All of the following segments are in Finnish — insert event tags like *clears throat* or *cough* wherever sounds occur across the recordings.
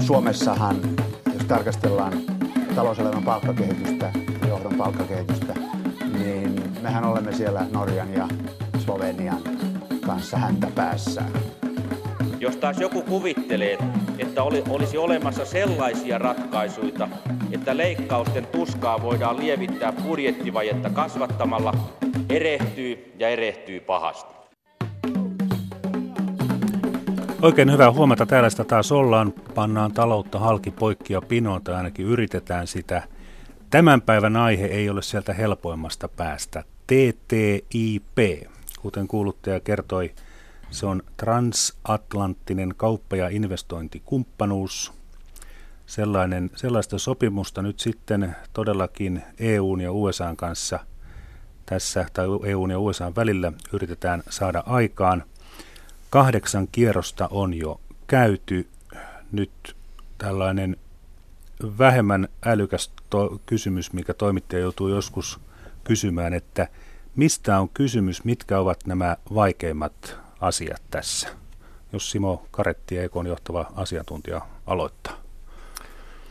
Suomessahan, jos tarkastellaan talouselämän palkkakehitystä, johdon palkkakehitystä, niin mehän olemme siellä Norjan ja Slovenian kanssa häntä päässä. Jos taas joku kuvittelee, että oli, olisi olemassa sellaisia ratkaisuja, että leikkausten tuskaa voidaan lievittää budjettivajetta kasvattamalla, erehtyy ja erehtyy pahasti. Oikein hyvää huomata. Sitä taas ollaan. Pannaan taloutta halki poikki ja pinoon, tai ainakin yritetään sitä. Tämän päivän aihe ei ole sieltä helpoimmasta päästä. TTIP, kuten kuuluttaja kertoi, se on transatlanttinen kauppa- ja investointikumppanuus. Sellainen, sellaista sopimusta nyt sitten todellakin EUn ja USAn kanssa tässä, tai EUn ja USAn välillä yritetään saada aikaan. Kahdeksan kierrosta on jo käyty. Nyt tällainen vähemmän älykäs to- kysymys, mikä toimittaja joutuu joskus kysymään, että mistä on kysymys, mitkä ovat nämä vaikeimmat asiat tässä? Jos Simo Karetti, EKon johtava asiantuntija, aloittaa.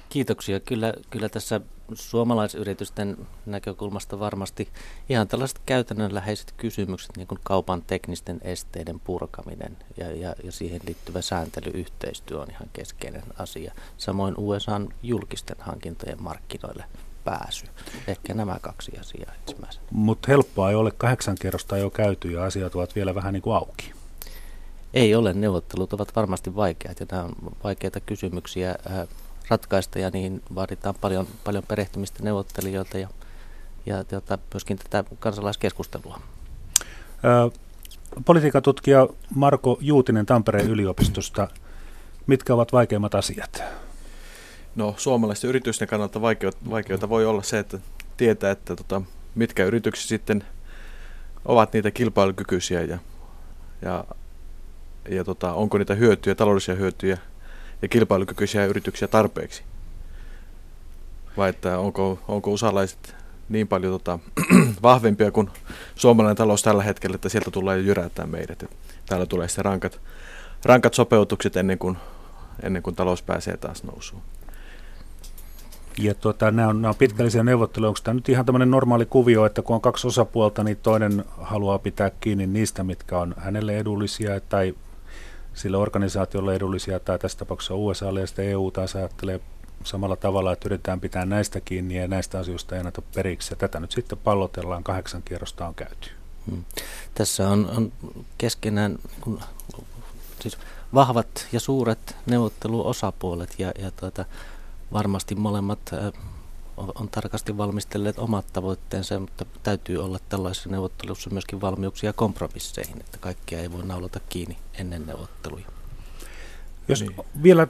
Kiitoksia. Kyllä, kyllä tässä suomalaisyritysten näkökulmasta varmasti ihan tällaiset käytännönläheiset kysymykset, niin kuin kaupan teknisten esteiden purkaminen ja, ja, ja siihen liittyvä sääntelyyhteistyö on ihan keskeinen asia. Samoin USAn julkisten hankintojen markkinoille pääsy. Ehkä nämä kaksi asiaa ensimmäisenä. Mutta helppoa ei ole kahdeksan kerrosta jo käyty ja asiat ovat vielä vähän niin kuin auki. Ei ole. Neuvottelut ovat varmasti vaikeat ja nämä on vaikeita kysymyksiä äh, ratkaista ja niin vaaditaan paljon, paljon perehtymistä neuvottelijoilta ja, ja tota, myöskin tätä kansalaiskeskustelua. Ö, politiikatutkija Marko Juutinen Tampereen yliopistosta. Mitkä ovat vaikeimmat asiat? No suomalaisten yritysten kannalta vaikeutta voi olla se, että tietää, että tota, mitkä yritykset sitten ovat niitä kilpailukykyisiä ja, ja, ja tota, onko niitä hyötyjä, taloudellisia hyötyjä ja kilpailukykyisiä yrityksiä tarpeeksi. Vai että onko, onko usalaiset niin paljon tota, *clears throat* vahvempia kuin suomalainen talous tällä hetkellä, että sieltä tulee jyräyttää meidät. Et täällä tulee sitten rankat, rankat sopeutukset ennen kuin, ennen kuin talous pääsee taas nousuun. Ja tuota, nämä, on, nämä on pitkällisiä neuvotteluja. Onko tämä nyt ihan tämmöinen normaali kuvio, että kun on kaksi osapuolta, niin toinen haluaa pitää kiinni niistä, mitkä on hänelle edullisia tai sille organisaatiolle edullisia, tai tässä tapauksessa USAlle ja sitten EU taas ajattelee samalla tavalla, että yritetään pitää näistä kiinni ja näistä asioista ei anneta periksi. Ja tätä nyt sitten pallotellaan, kahdeksan kierrosta on käyty. Hmm. Tässä on, on keskenään kun, siis vahvat ja suuret neuvotteluosapuolet ja, ja tuota, varmasti molemmat on tarkasti valmistelleet omat tavoitteensa, mutta täytyy olla tällaisessa neuvottelussa myöskin valmiuksia kompromisseihin, että kaikkia ei voi naulata kiinni ennen neuvotteluja. Jos niin. vielä...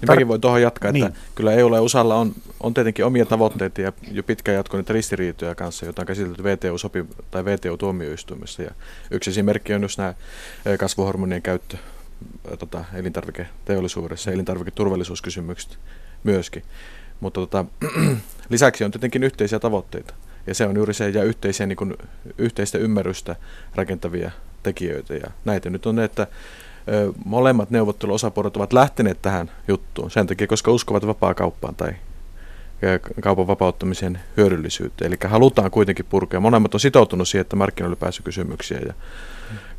Niin mäkin voin tuohon jatkaa, että niin. kyllä EUlla ja USAlla on, on tietenkin omia tavoitteita ja jo pitkään jatkuneita ristiriitoja kanssa, joita on käsitelty VTO sopi tai VTO-tuomioistuimessa. Ja yksi esimerkki on just nämä kasvuhormonien käyttö tota, elintarviketeollisuudessa, elintarviketurvallisuuskysymykset myöskin. Mutta tota, *clears throat* lisäksi on tietenkin yhteisiä tavoitteita. Ja se on juuri se, ja yhteisiä, niin kuin, yhteistä ymmärrystä rakentavia tekijöitä. Ja näitä nyt on ne, että molemmat neuvotteluosapuolet ovat lähteneet tähän juttuun sen takia, koska uskovat vapaa-kauppaan tai kaupan vapauttamisen hyödyllisyyteen. Eli halutaan kuitenkin purkaa. Molemmat on sitoutunut siihen, että markkinoille pääsy kysymyksiä ja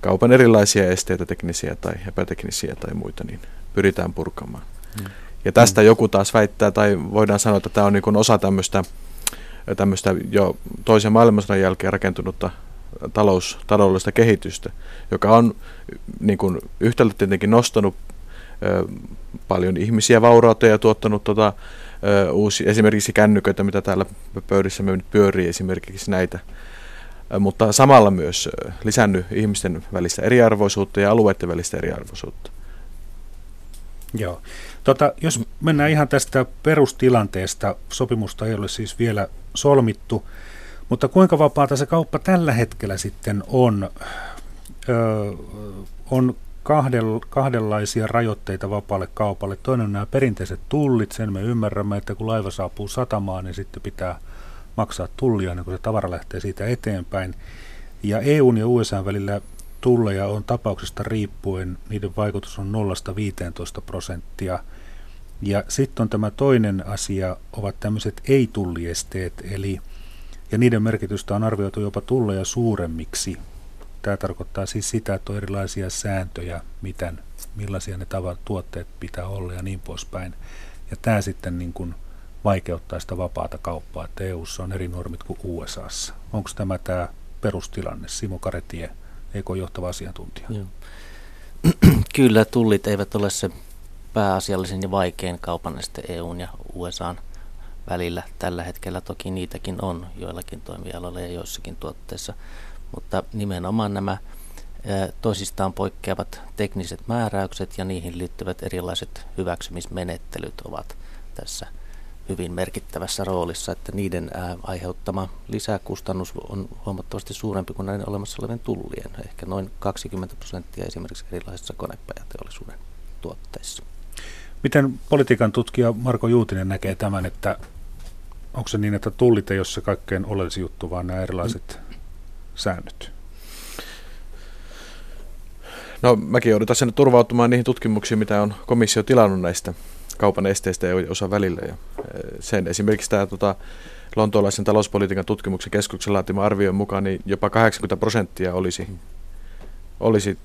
kaupan erilaisia esteitä, teknisiä tai epäteknisiä tai muita, niin pyritään purkamaan. Mm. Ja tästä mm. joku taas väittää, tai voidaan sanoa, että tämä on niin osa tämmöistä, tämmöistä jo toisen maailmansodan jälkeen rakentunutta talous, taloudellista kehitystä, joka on niin kuin yhtälö tietenkin nostanut ö, paljon ihmisiä vaurautta ja tuottanut tota, ö, uusi, esimerkiksi kännyköitä, mitä täällä pöydissä me nyt pyörii esimerkiksi näitä, ö, mutta samalla myös lisännyt ihmisten välistä eriarvoisuutta ja alueiden välistä eriarvoisuutta. Joo. Tota, jos mennään ihan tästä perustilanteesta, sopimusta ei ole siis vielä solmittu, mutta kuinka vapaata se kauppa tällä hetkellä sitten on? Öö, on kahdel, kahdenlaisia rajoitteita vapaalle kaupalle. Toinen on nämä perinteiset tullit, sen me ymmärrämme, että kun laiva saapuu satamaan, niin sitten pitää maksaa tullia, niin kun se tavara lähtee siitä eteenpäin. Ja EUn ja USA välillä tulleja on tapauksesta riippuen, niiden vaikutus on 0-15 prosenttia – Ja sitten on tämä toinen asia, ovat tämmöiset ei-tulliesteet, eli ja niiden merkitystä on arvioitu jopa tulleja suuremmiksi. Tämä tarkoittaa siis sitä, että on erilaisia sääntöjä, miten, millaisia ne tavat, tuotteet pitää olla ja niin poispäin. Ja tämä sitten niin kuin vaikeuttaa sitä vapaata kauppaa, että EU:ssa on eri normit kuin USAssa. Onko tämä tämä perustilanne? Simo Karetie, EK johtava asiantuntija. Joo. *clears throat* Kyllä, tullit eivät ole se pääasiallisen ja vaikein kaupan este EUn ja USAn välillä. Tällä hetkellä toki niitäkin on joillakin toimialoilla ja joissakin tuotteissa, mutta nimenomaan nämä toisistaan poikkeavat tekniset määräykset ja niihin liittyvät erilaiset hyväksymismenettelyt ovat tässä hyvin merkittävässä roolissa, että niiden aiheuttama lisäkustannus on huomattavasti suurempi kuin näiden olemassa olevien tullien, ehkä noin 20 prosenttia esimerkiksi erilaisissa konepajateollisuuden tuotteissa. Miten politiikan tutkija Marko Juutinen näkee tämän, että onko se niin, että tullit ei ole se kaikkein oleellisin juttu, vaan nämä erilaiset mm. säännöt? No mäkin joudun tässä nyt turvautumaan niihin tutkimuksiin, mitä on komissio tilannut näistä kaupan esteistä ja osa välillä. Ja eh, sen esimerkiksi tämä tota, lontoolaisen talouspolitiikan tutkimuksen keskuksen laatima arvion mukaan niin jopa 80 prosenttia olisi, olisi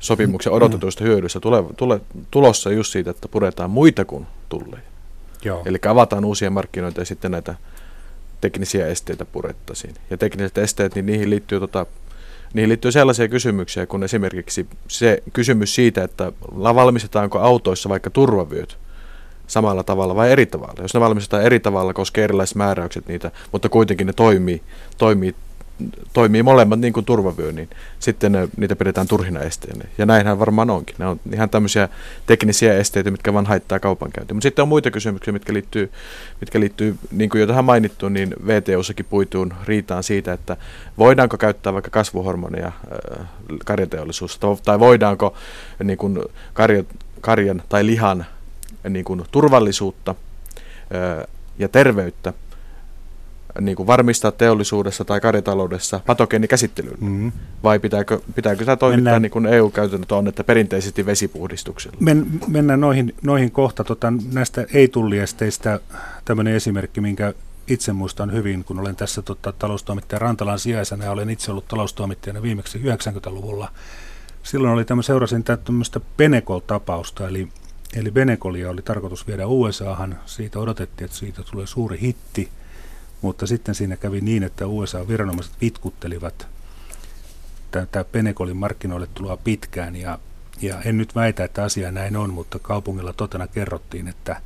sopimuksen odotetuista hyödyistä tule, tule, tulossa just siitä, että puretaan muita kuin tulleja. Joo. Eli avataan uusia markkinoita ja sitten näitä teknisiä esteitä purettaisiin. Ja tekniset esteet, niin niihin liittyy, tota, niihin liittyy sellaisia kysymyksiä kuin esimerkiksi se kysymys siitä, että valmistetaanko autoissa vaikka turvavyöt samalla tavalla vai eri tavalla. Jos ne valmistetaan eri tavalla, koskee erilaiset määräykset niitä, mutta kuitenkin ne toimii, toimii toimii molemmat niin kuin turvavyö, niin sitten ne, niitä pidetään turhina esteinä. Ja näinhän varmaan onkin. Ne on ihan tämmöisiä teknisiä esteitä, mitkä vaan haittaa kaupankäyntiä. Mutta sitten on muita kysymyksiä, mitkä liittyy, mitkä liittyy niin kuin jo tähän mainittu, niin VTUssakin puituun riitaan siitä, että voidaanko käyttää vaikka kasvuhormonia äh, karjateollisuudessa, tai voidaanko niin kuin karja, karjan tai lihan niin kuin turvallisuutta äh, ja terveyttä niin kuin varmistaa teollisuudessa tai karjataloudessa patogeenikäsittelyllä? Mm-hmm. Vai pitääkö, pitääkö tämä toimittaa mennään, niin kuin EU-käytännöt on, että perinteisesti vesipuhdistuksella? Men, mennään noihin, noihin kohta. Tota, näistä ei-tulliesteistä tämmöinen esimerkki, minkä itse muistan hyvin, kun olen tässä tota, taloustoimittaja Rantalan sijaisena ja olen itse ollut taloustoimittajana viimeksi 90-luvulla. Silloin oli tämä, seurasin tämmöistä Benecol-tapausta, eli, eli Benecolia oli tarkoitus viedä USAhan. Siitä odotettiin, että siitä tulee suuri hitti – mutta sitten siinä kävi niin, että USA-viranomaiset vitkuttelivat tätä Penekolin markkinoille tuloa pitkään ja, ja en nyt väitä, että asia näin on, mutta kaupungilla totena kerrottiin, että,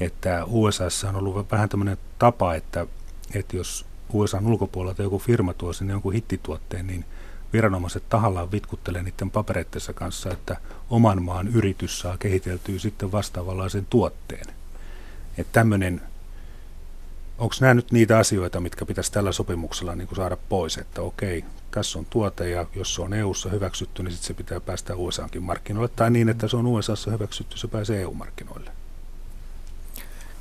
että USAssa on ollut vähän tämmöinen tapa, että, että jos USAn ulkopuolelta joku firma tuo sinne jonkun hittituotteen, niin viranomaiset tahallaan vitkuttelee niiden papereittensa kanssa, että oman maan yritys saa kehiteltyä sitten vastaavanlaisen tuotteen. Että tämmöinen onko nämä nyt niitä asioita, mitkä pitäisi tällä sopimuksella niin kuin saada pois, että okei, tässä on tuote ja jos se on EU-ssa hyväksytty, niin sitten se pitää päästä USAankin markkinoille, tai niin, että se on USAssa hyväksytty, se pääsee EU-markkinoille.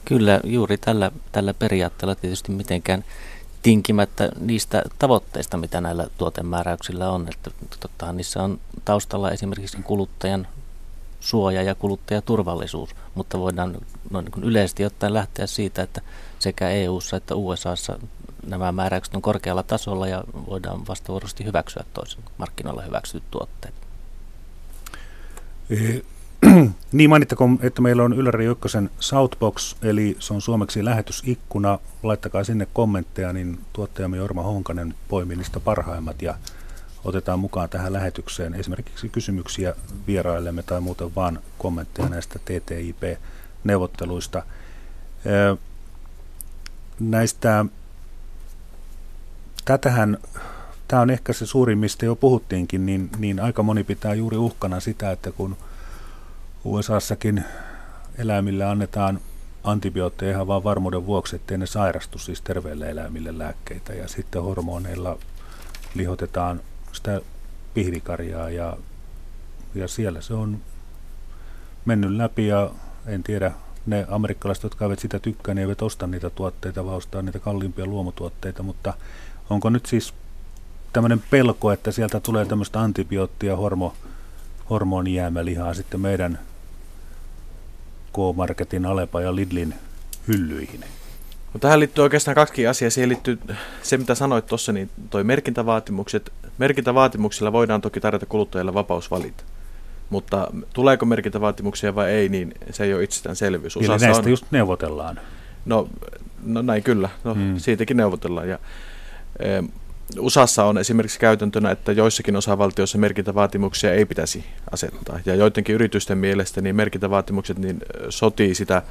Kyllä, juuri tällä, tällä periaatteella tietysti mitenkään tinkimättä niistä tavoitteista, mitä näillä tuotemääräyksillä on. Että totta, niissä on taustalla esimerkiksi kuluttajan suoja ja kuluttajaturvallisuus, mutta voidaan noin niin yleisesti ottaen lähteä siitä, että sekä EU:ssa että USAssa nämä määräykset on korkealla tasolla ja voidaan vastavuoroisesti hyväksyä toisen markkinoilla hyväksytyt tuotteet. *clears throat* niin mainittakoon, että meillä on Yle Ykkösen Southbox, eli se on suomeksi lähetysikkuna. Laittakaa sinne kommentteja, niin tuottajamme Jorma Honkanen poimii niistä parhaimmat ja otetaan mukaan tähän lähetykseen esimerkiksi kysymyksiä vieraillemme tai muuten vaan kommentteja näistä TTIP-neuvotteluista. Näistä, tätähän, tämä on ehkä se suurin, mistä jo puhuttiinkin, niin, niin aika moni pitää juuri uhkana sitä, että kun USAssakin eläimille annetaan antibiootteja ihan vain varmuuden vuoksi, ettei ne sairastu siis terveille eläimille lääkkeitä ja sitten hormoneilla lihotetaan sitä pihdikarjaa ja, ja siellä se on mennyt läpi ja en tiedä, ne amerikkalaiset, jotka eivät sitä tykkää, niin eivät osta niitä tuotteita, vaan ostaa niitä kalliimpia luomutuotteita, mutta onko nyt siis tämmöinen pelko, että sieltä tulee tämmöistä antibioottia, hormo, hormonijäämälihaa sitten meidän K-Marketin, Alepa ja Lidlin hyllyihin? No, tähän liittyy oikeastaan kaksi asiaa. Siihen liittyy se, mitä sanoit tuossa, niin toi merkintävaatimukset. Merkintävaatimuksilla voidaan toki tarjota kuluttajille vapaus valita. Mutta tuleeko merkintävaatimuksia vai ei, niin se ei ole itsestäänselvyys. Eli näistä on, just neuvotellaan. No, no näin kyllä, no, hmm. siitäkin neuvotellaan. Ja, e, USAssa on esimerkiksi käytäntönä, että joissakin osavaltioissa merkintävaatimuksia ei pitäisi asettaa. Ja joidenkin yritysten mielestä niin merkintävaatimukset niin sotii sitä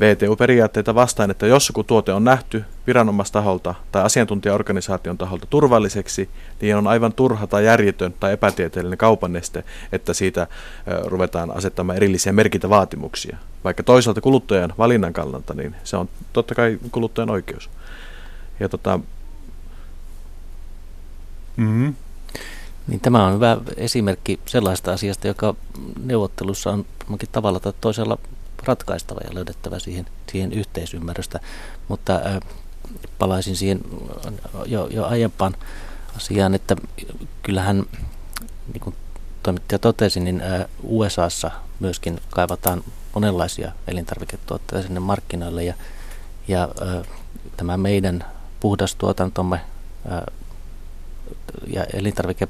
VTU-periaatteita vastaan, että jos joku tuote on nähty viranomaistaholta tai asiantuntijaorganisaation taholta turvalliseksi, niin on aivan turha tai järjetön tai epätieteellinen kaupanneste, että siitä ruvetaan asettamaan erillisiä merkintävaatimuksia. Vaikka toisaalta kuluttajan valinnan kannalta, niin se on totta kai kuluttajan oikeus. Ja tota, mm-hmm. Niin tämä on hyvä esimerkki sellaista asiasta, joka neuvottelussa on tavalla tai toisella ratkaistava ja löydettävä siihen, siihen yhteisymmärrystä. Mutta äh, palaisin siihen jo, jo aiempaan asiaan, että kyllähän, niin kuin toimittaja totesi, niin USAssa myöskin kaivataan monenlaisia elintarviketuotteita sinne markkinoille ja, ja tämä meidän puhdas tuotantomme ja elintarvike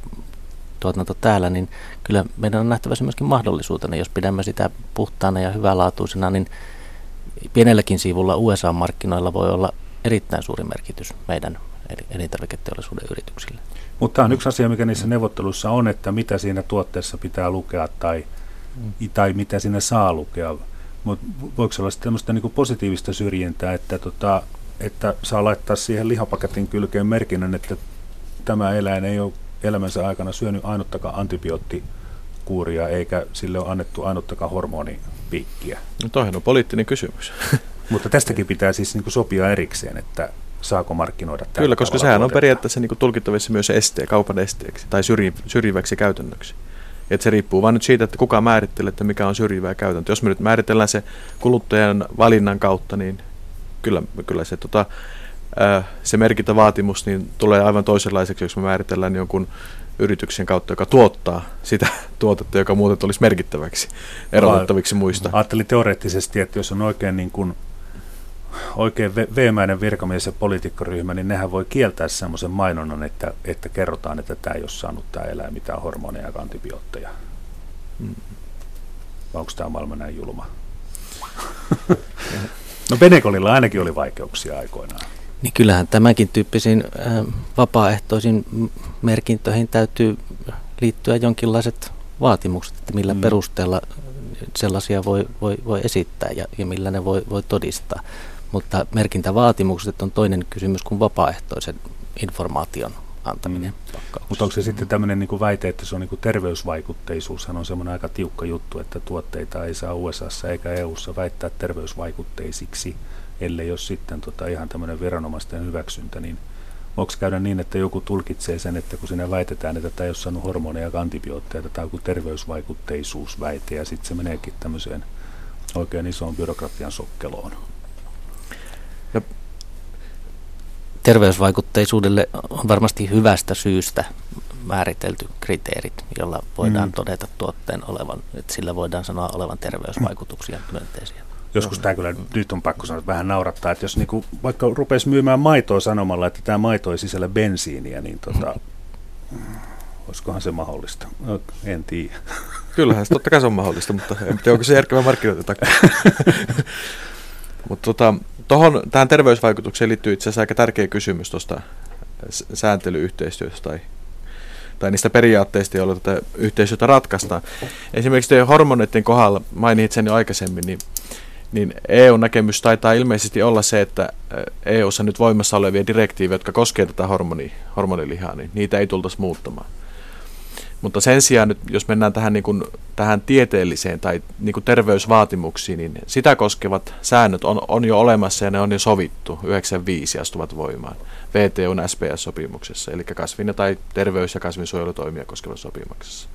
tuotanto täällä, niin kyllä meidän on nähtävä se myöskin mahdollisuutena. Jos pidämme sitä puhtaana ja hyvälaatuisena, niin pienelläkin sivulla USA-markkinoilla voi olla erittäin suuri merkitys meidän elintarviketeollisuuden yrityksille. Mutta tämä on yksi asia, mikä niissä neuvotteluissa on, että mitä siinä tuotteessa pitää lukea tai, mm. tai mitä siinä saa lukea. Mutta voiko olla tämmöistä niin positiivista syrjintää, että, tota, että saa laittaa siihen lihapaketin kylkeen merkinnän, että tämä eläin ei ole elämänsä aikana syönyt ainuttakaan antibioottikuuria eikä sille ole annettu ainuttakaan hormonipiikkiä. No toihan on poliittinen kysymys. *laughs* Mutta tästäkin pitää siis niin sopia erikseen, että saako markkinoida tällä Kyllä, koska sehän tuotetta. on periaatteessa niin tulkittavissa myös este, kaupan esteeksi tai syrji, syrjiväksi käytännöksi. Et se riippuu vain nyt siitä, että kuka määrittelee, että mikä on syrjivää käytäntö. Jos me nyt määritellään se kuluttajan valinnan kautta, niin kyllä, kyllä se tota, se merkintävaatimus niin tulee aivan toisenlaiseksi, jos me määritellään jonkun yrityksen kautta, joka tuottaa sitä *laughs* tuotetta, joka muuten tulisi merkittäväksi, erotettaviksi muista. Ajattelin teoreettisesti, että jos on oikein, niin kuin, oikein veemäinen virkamies ja poliitikkoryhmä, niin nehän voi kieltää semmoisen mainonnan, että, että kerrotaan, että tämä ei ole saanut tämä eläin mitään hormoneja ja antibiootteja. Vai onko tämä maailma näin julma? *laughs* no Benekolilla ainakin oli vaikeuksia aikoinaan. Niin kyllähän tämänkin tyyppisiin vapaaehtoisiin merkintöihin täytyy liittyä jonkinlaiset vaatimukset, että millä mm. perusteella sellaisia voi, voi, voi esittää ja, ja millä ne voi, voi todistaa. Mutta merkintävaatimukset on toinen kysymys kuin vapaaehtoisen informaation antaminen. Mm. Mutta onko se sitten tämmöinen niin väite, että se on niin terveysvaikutteisuus, on semmoinen aika tiukka juttu, että tuotteita ei saa USAssa eikä EUssa väittää terveysvaikutteisiksi ellei ole sitten tota ihan tämmöinen viranomaisten hyväksyntä, niin voiko käydä niin, että joku tulkitsee sen, että kun sinä väitetään, että tämä ei ole saanut hormoneja ja antibiootteja, että tämä on joku terveysvaikutteisuusväite, ja sitten se meneekin tämmöiseen oikein isoon byrokratian sokkeloon. Ja terveysvaikutteisuudelle on varmasti hyvästä syystä määritelty kriteerit, jolla voidaan mm. todeta tuotteen olevan, että sillä voidaan sanoa olevan terveysvaikutuksia myönteisiä. Joskus tämä kyllä nyt on pakko sanoa, että vähän naurattaa, että jos niinku, vaikka rupesi myymään maitoa sanomalla, että tämä maito ei sisällä bensiiniä, niin tota, olisikohan se mahdollista? No, en tiedä. Kyllähän se totta kai se on mahdollista, mutta en tiedä, onko se järkevä markkinointi takia. mutta tota, tohon, tähän terveysvaikutukseen liittyy itse asiassa aika tärkeä kysymys tuosta sääntelyyhteistyöstä tai tai niistä periaatteista, joilla tätä yhteistyötä ratkaistaan. Esimerkiksi hormoneiden kohdalla, mainitsin sen jo aikaisemmin, niin niin EU-näkemys taitaa ilmeisesti olla se, että EUssa nyt voimassa olevia direktiivejä, jotka koskevat tätä hormoni, hormonilihaa, niin niitä ei tultaisi muuttamaan. Mutta sen sijaan nyt, jos mennään tähän, niin kuin, tähän tieteelliseen tai niin kuin terveysvaatimuksiin, niin sitä koskevat säännöt on, on jo olemassa ja ne on jo sovittu 95 astuvat voimaan VTUn SPS-sopimuksessa, eli kasvin- tai terveys- ja kasvinsuojelutoimia koskevassa sopimuksessa.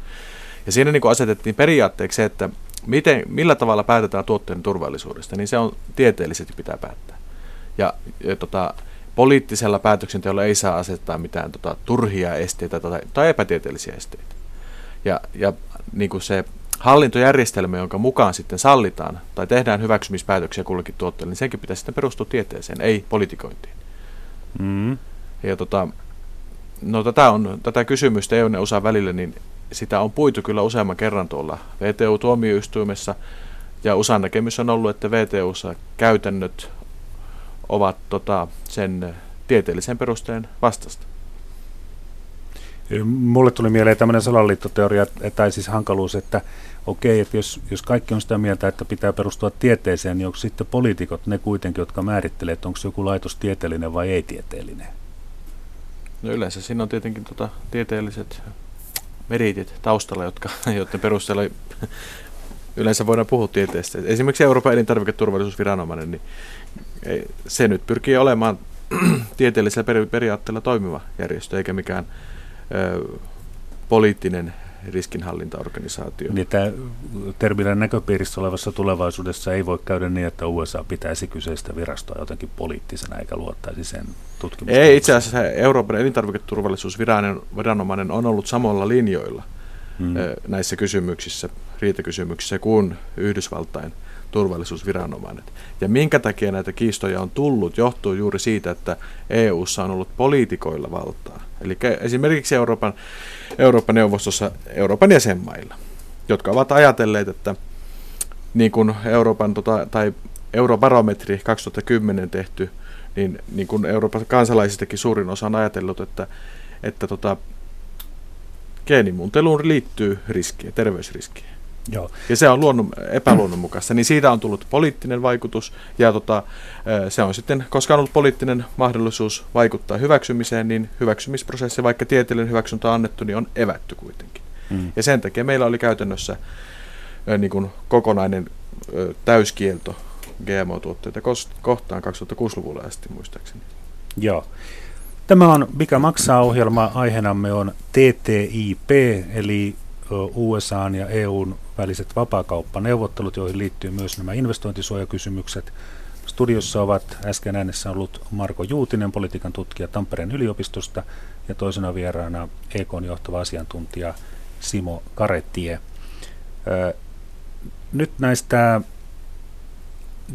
Ja siinä niin kuin asetettiin periaatteeksi se, että miten, millä tavalla päätetään tuotteen turvallisuudesta, niin se on tieteellisesti pitää päättää. Ja, ja tota, poliittisella päätöksenteolla ei saa asettaa mitään tota, turhia esteitä tai, tai epätieteellisiä esteitä. Ja, ja niin kuin se hallintojärjestelmä, jonka mukaan sitten sallitaan tai tehdään hyväksymispäätöksiä kullekin tuotteelle, niin senkin pitäisi sitten perustua tieteeseen, ei politikointiin. Mm. Ja tota, no tätä, on, tätä kysymystä EU ja USA välillä, niin sitä on puitu kyllä useamman kerran tuolla VTU-tuomioistuimessa, ja USAn näkemys on ollut, että VTUssa käytännöt ovat tota, sen tieteellisen perusteen vastasta. Mulle tuli mieleen tämmöinen salaliittoteoria, tai siis hankaluus, että okei, että jos, jos kaikki on sitä mieltä, että pitää perustua tieteeseen, niin onko sitten poliitikot ne kuitenkin, jotka määrittelee, että onko joku laitos tieteellinen vai ei-tieteellinen? No yleensä siinä on tietenkin tota, tieteelliset meritit taustalla, jotka, joiden perusteella yleensä voidaan puhua tieteestä. Esimerkiksi Euroopan elintarviketurvallisuusviranomainen, niin se nyt pyrkii olemaan *clears throat* tieteellisellä periaatteella toimiva järjestö, eikä mikään ö, poliittinen riskinhallintaorganisaatio. Niin tämä terminen näköpiirissä olevassa tulevaisuudessa ei voi käydä niin, että USA pitäisi kyseistä virastoa jotenkin poliittisena eikä luottaisi sen tutkimukseen. Ei, itse asiassa Euroopan elintarviketurvallisuusviranomainen on ollut samalla linjoilla hmm. näissä kysymyksissä, riitakysymyksissä kuin Yhdysvaltain turvallisuusviranomainen. Ja minkä takia näitä kiistoja on tullut, johtuu juuri siitä, että EU:ssa on ollut poliitikoilla valtaa. Eli esimerkiksi Euroopan, Euroopan neuvostossa Euroopan jäsenmailla, jotka ovat ajatelleet, että niin kuin Euroopan tota, tai Eurobarometri 2010 tehty, niin, niin kuin Euroopan kansalaisistakin suurin osa on ajatellut, että, että tota, geenimuunteluun liittyy riskiä, terveysriskiä. Joo. Ja se on luonnon, epäluonnonmukaista, niin siitä on tullut poliittinen vaikutus, ja tota, se on sitten, koska on ollut poliittinen mahdollisuus vaikuttaa hyväksymiseen, niin hyväksymisprosessi, vaikka tieteellinen hyväksyntä on annettu, niin on evätty kuitenkin. Mm. Ja sen takia meillä oli käytännössä niin kuin kokonainen täyskielto GMO-tuotteita kohtaan 2006-luvulla asti muistaakseni. Joo. Tämä on Mikä maksaa ohjelma. Aiheenamme on TTIP, eli USA ja EUn väliset vapaakauppaneuvottelut, joihin liittyy myös nämä investointisuojakysymykset. Studiossa ovat äsken äänessä ollut Marko Juutinen, politiikan tutkija Tampereen yliopistosta, ja toisena vieraana EKn johtava asiantuntija Simo Karetie. Nyt näistä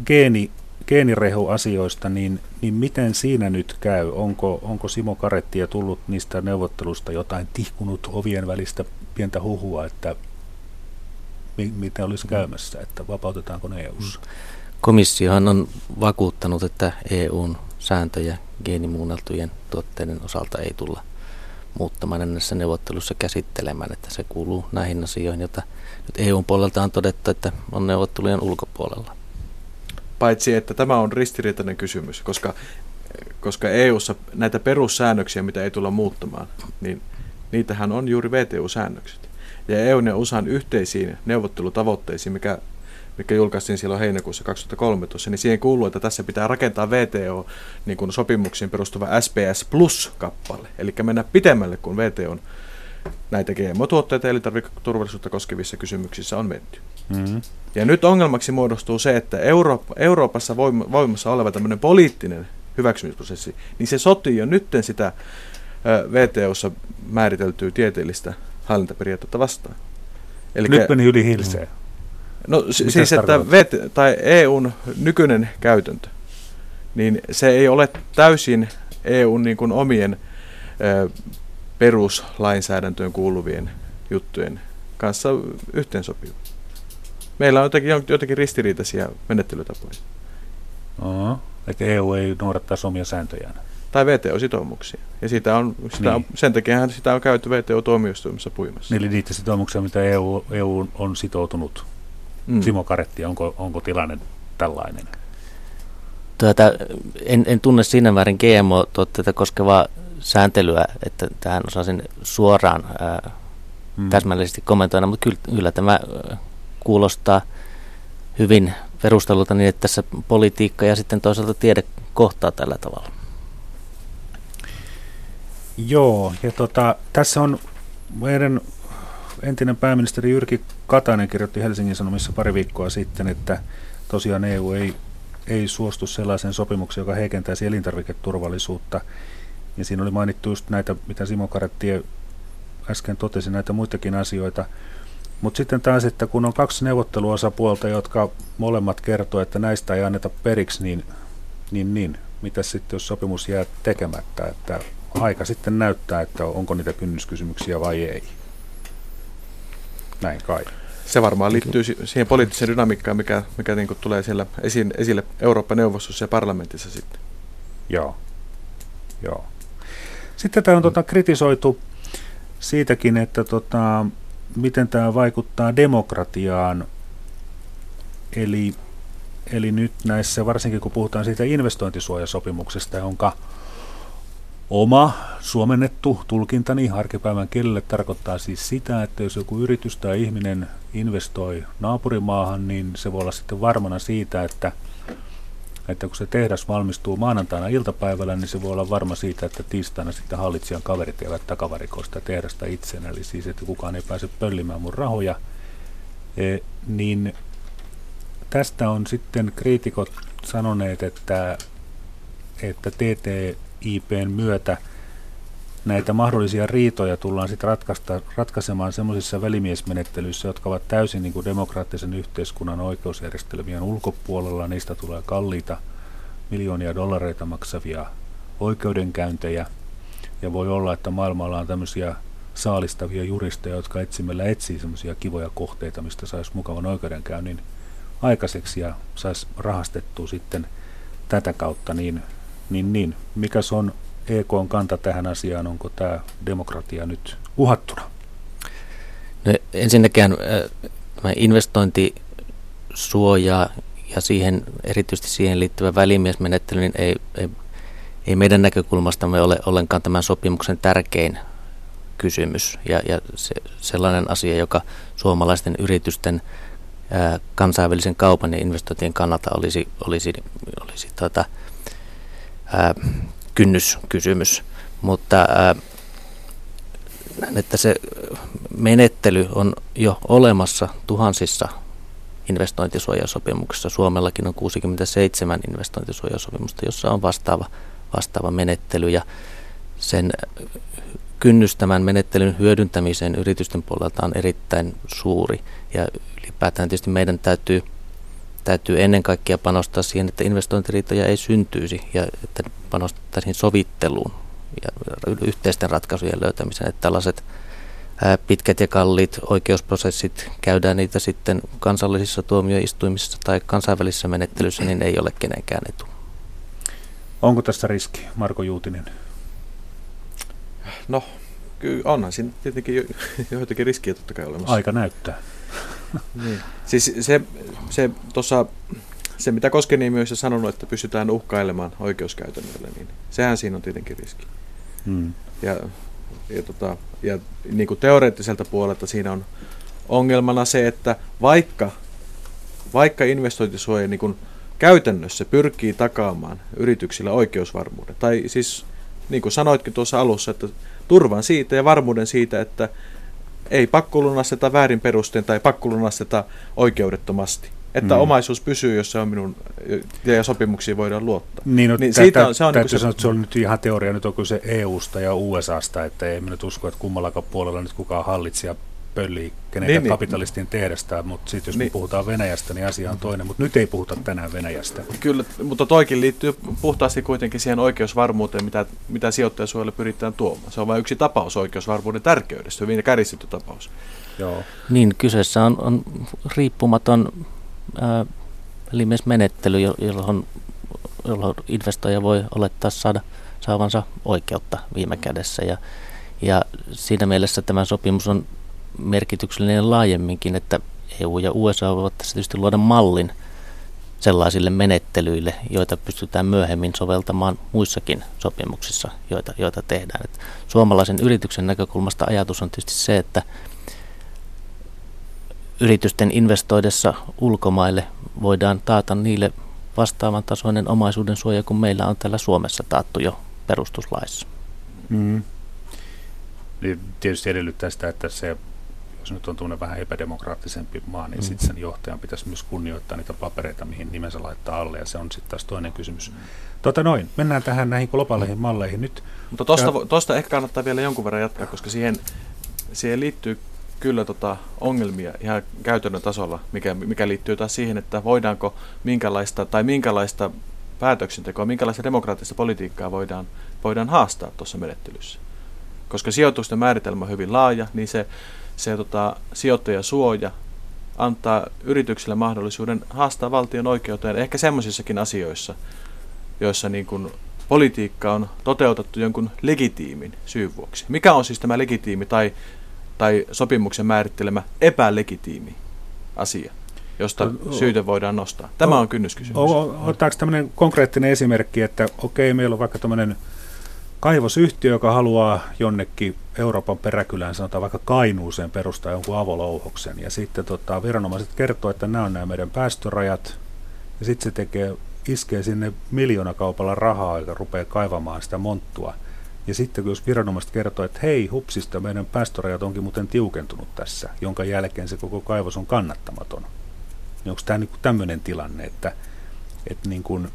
geeni, geenirehuasioista, niin, niin miten siinä nyt käy? Onko, onko Simo Karettia tullut niistä neuvottelusta jotain tihkunut ovien välistä pientä huhua, että mi, mitä olisi käymässä, että vapautetaanko ne EU-ssa? Komissiohan on vakuuttanut, että EUn sääntöjä geenimuunneltujen tuotteiden osalta ei tulla muuttamaan näissä neuvottelussa käsittelemään, että se kuuluu näihin asioihin, joita nyt EUn puolelta on todettu, että on neuvottelujen ulkopuolella. Paitsi, että tämä on ristiriitainen kysymys, koska, koska EUssa näitä perussäännöksiä, mitä ei tulla muuttamaan, niin niitähän on juuri VTU-säännökset. Ja EUn ja USAn yhteisiin neuvottelutavoitteisiin, mikä, mikä julkaistiin silloin heinäkuussa 2013, niin siihen kuuluu, että tässä pitää rakentaa VTO niin perustuva SPS Plus-kappale, eli mennä pitemmälle kuin VTOn näitä GMO-tuotteita ja elintarviketurvallisuutta koskevissa kysymyksissä on menty. Mm-hmm. Ja nyt ongelmaksi muodostuu se, että Eurooppa, Euroopassa voimassa oleva tämmöinen poliittinen hyväksymisprosessi, niin se sotii jo nytten sitä VTOssa määriteltyä tieteellistä hallintaperiaatetta vastaan. Elikkä, Nyt meni yli hilseen. No Mitä siis, että VT, tai EUn nykyinen käytäntö, niin se ei ole täysin EUn niin kuin omien ö, peruslainsäädäntöön kuuluvien juttujen kanssa yhteensopiva. Meillä on jotenkin, jotenkin ristiriitaisia menettelytapoja. Oho, että EU ei noudattaisi omia sääntöjään tai VTO-sitoumuksia. Ja sitä on, sitä niin. on, sen takia sitä on käyty VTO-tuomioistuimessa puimassa. Eli niitä sitoumuksia, mitä EU, EU on sitoutunut. Mm. Simo Karetti, onko, onko tilanne tällainen? Tuota, en, en tunne siinä määrin GMO-tuotteita koskevaa sääntelyä, että tähän osaisin suoraan ää, mm. täsmällisesti kommentoida, mutta kyllä, kyllä tämä kuulostaa hyvin perustelulta niin, että tässä politiikka ja sitten toisaalta tiede kohtaa tällä tavalla. Joo, ja tota, tässä on meidän entinen pääministeri Jyrki Katainen kirjoitti Helsingin Sanomissa pari viikkoa sitten, että tosiaan EU ei, ei suostu sellaiseen sopimukseen, joka heikentäisi elintarviketurvallisuutta. Ja siinä oli mainittu just näitä, mitä Simo Karattie äsken totesi, näitä muitakin asioita. Mutta sitten taas, että kun on kaksi neuvotteluosapuolta, jotka molemmat kertoo, että näistä ei anneta periksi, niin, niin, niin mitä sitten, jos sopimus jää tekemättä, että aika sitten näyttää, että onko niitä kynnyskysymyksiä vai ei. Näin kai. Se varmaan liittyy siihen poliittiseen dynamiikkaan, mikä, mikä niin tulee siellä esiin, esille Eurooppa-neuvostossa ja parlamentissa sitten. Joo. Joo. Sitten tämä on tota, kritisoitu siitäkin, että tota, miten tämä vaikuttaa demokratiaan. Eli, eli nyt näissä, varsinkin kun puhutaan siitä investointisuojasopimuksesta, jonka oma suomennettu tulkintani arkipäivän kielelle tarkoittaa siis sitä, että jos joku yritys tai ihminen investoi naapurimaahan, niin se voi olla sitten varmana siitä, että – että kun se tehdas valmistuu maanantaina iltapäivällä, niin se voi olla varma siitä, että tiistaina sitten hallitsijan kaverit eivät takavarikoista tehdasta itsen, eli siis, että kukaan ei pääse pöllimään mun rahoja, e, niin tästä on sitten kriitikot sanoneet, että, että TTIPn myötä – näitä mahdollisia riitoja tullaan sitten ratkaisemaan sellaisissa välimiesmenettelyissä, jotka ovat täysin niin kuin demokraattisen yhteiskunnan oikeusjärjestelmien ulkopuolella. Niistä tulee kalliita miljoonia dollareita maksavia oikeudenkäyntejä. Ja voi olla, että maailmalla on tämmöisiä saalistavia juristeja, jotka etsimällä etsii semmoisia kivoja kohteita, mistä saisi mukavan oikeudenkäynnin aikaiseksi ja saisi rahastettua sitten tätä kautta, niin, niin, niin. mikä on EK on kanta tähän asiaan? Onko tämä demokratia nyt uhattuna? No, ensinnäkään tämä investointisuoja ja siihen, erityisesti siihen liittyvä välimiesmenettely niin ei, ei, ei meidän näkökulmastamme ole ollenkaan tämän sopimuksen tärkein kysymys ja, ja se, sellainen asia, joka suomalaisten yritysten ää, kansainvälisen kaupan ja investointien kannalta olisi, olisi, olisi tuota, ää, kynnyskysymys, mutta ää, että se menettely on jo olemassa tuhansissa investointisuojasopimuksissa. Suomellakin on 67 investointisuojasopimusta, jossa on vastaava, vastaava menettely. Ja sen kynnys tämän menettelyn hyödyntämiseen yritysten puolelta on erittäin suuri. Ja ylipäätään tietysti meidän täytyy täytyy ennen kaikkea panostaa siihen, että investointiriitoja ei syntyisi ja että panostettaisiin sovitteluun ja yhteisten ratkaisujen löytämiseen. Että tällaiset pitkät ja kalliit oikeusprosessit, käydään niitä sitten kansallisissa tuomioistuimissa tai kansainvälisissä menettelyissä, niin ei ole kenenkään etu. Onko tässä riski, Marko Juutinen? No, kyllä onhan siinä tietenkin jo, *laughs* joitakin riskiä totta kai olemassa. Aika näyttää. *laughs* niin. Siis se, se, tossa, se, mitä Koskeni myös on sanonut, että pystytään uhkailemaan oikeuskäytännöllä, niin sehän siinä on tietenkin riski. Hmm. Ja, ja, tota, ja niin kuin teoreettiselta puolelta siinä on ongelmana se, että vaikka, vaikka investointisuoja niin kuin käytännössä pyrkii takaamaan yrityksillä oikeusvarmuuden, tai siis niin kuin sanoitkin tuossa alussa, että turvan siitä ja varmuuden siitä, että ei pakkolunasteta väärin perusteen tai pakkolunasteta oikeudettomasti. Että mm. omaisuus pysyy, jos se on minun, ja sopimuksiin voidaan luottaa. Niin, no, niin tä, siitä on, se on niin se, sanoa, että se on nyt ihan teoria, nyt onko se EUsta ja USAsta, että ei minä nyt usko, että kummallakaan puolella nyt kukaan hallitsija pöllii kenenkään niin, kapitalistin niin. tehdä mutta sitten jos niin. me puhutaan Venäjästä, niin asia on toinen, mutta nyt ei puhuta tänään Venäjästä. Kyllä, mutta toikin liittyy puhtaasti kuitenkin siihen oikeusvarmuuteen, mitä, mitä sijoittajasuojalle pyritään tuomaan. Se on vain yksi tapaus oikeusvarmuuden tärkeydestä, hyvin käristetty tapaus. Joo. Niin, kyseessä on, on riippumaton ää, menettely, johon, jolloin investoija voi olettaa saada saavansa oikeutta viime kädessä. Ja, ja siinä mielessä tämä sopimus on merkityksellinen laajemminkin, että EU ja USA voivat tässä tietysti luoda mallin sellaisille menettelyille, joita pystytään myöhemmin soveltamaan muissakin sopimuksissa, joita, joita tehdään. Et suomalaisen yrityksen näkökulmasta ajatus on tietysti se, että yritysten investoidessa ulkomaille voidaan taata niille vastaavan tasoinen omaisuuden suoja kuin meillä on täällä Suomessa taattu jo perustuslaissa. Mm. Niin tietysti edellyttää sitä, että se jos nyt on tuonne vähän epädemokraattisempi maa, niin mm. sitten sen johtajan pitäisi myös kunnioittaa niitä papereita, mihin nimensä laittaa alle, ja se on sitten taas toinen kysymys. Mm. Tota noin, mennään tähän näihin globaaleihin mm. malleihin nyt. Mutta tuosta, tuosta ehkä kannattaa vielä jonkun verran jatkaa, koska siihen, siihen liittyy kyllä tota ongelmia ihan käytännön tasolla, mikä, mikä liittyy taas siihen, että voidaanko minkälaista tai minkälaista päätöksentekoa, minkälaista demokraattista politiikkaa voidaan, voidaan haastaa tuossa menettelyssä. Koska sijoitusten määritelmä on hyvin laaja, niin se, se tota, sijoittajasuoja antaa yrityksille mahdollisuuden haastaa valtion oikeuteen ehkä semmoisissakin asioissa, joissa niin kuin politiikka on toteutettu jonkun legitiimin syyn vuoksi. Mikä on siis tämä legitiimi tai, tai sopimuksen määrittelemä epälegitiimi asia, josta syytä voidaan nostaa? Tämä on kynnyskysymys. Ottaako tämmöinen konkreettinen esimerkki, että okei, meillä on vaikka tämmöinen kaivosyhtiö, joka haluaa jonnekin Euroopan peräkylään, sanotaan vaikka Kainuuseen perustaa jonkun avolouhoksen. Ja sitten tota, viranomaiset kertoo, että nämä on nämä meidän päästörajat. Ja sitten se tekee, iskee sinne miljoonakaupalla rahaa, joka rupeaa kaivamaan sitä monttua. Ja sitten jos viranomaiset kertoo, että hei, hupsista, meidän päästörajat onkin muuten tiukentunut tässä, jonka jälkeen se koko kaivos on kannattamaton. Onko tämä niin tämmöinen tilanne, että, että niin kuin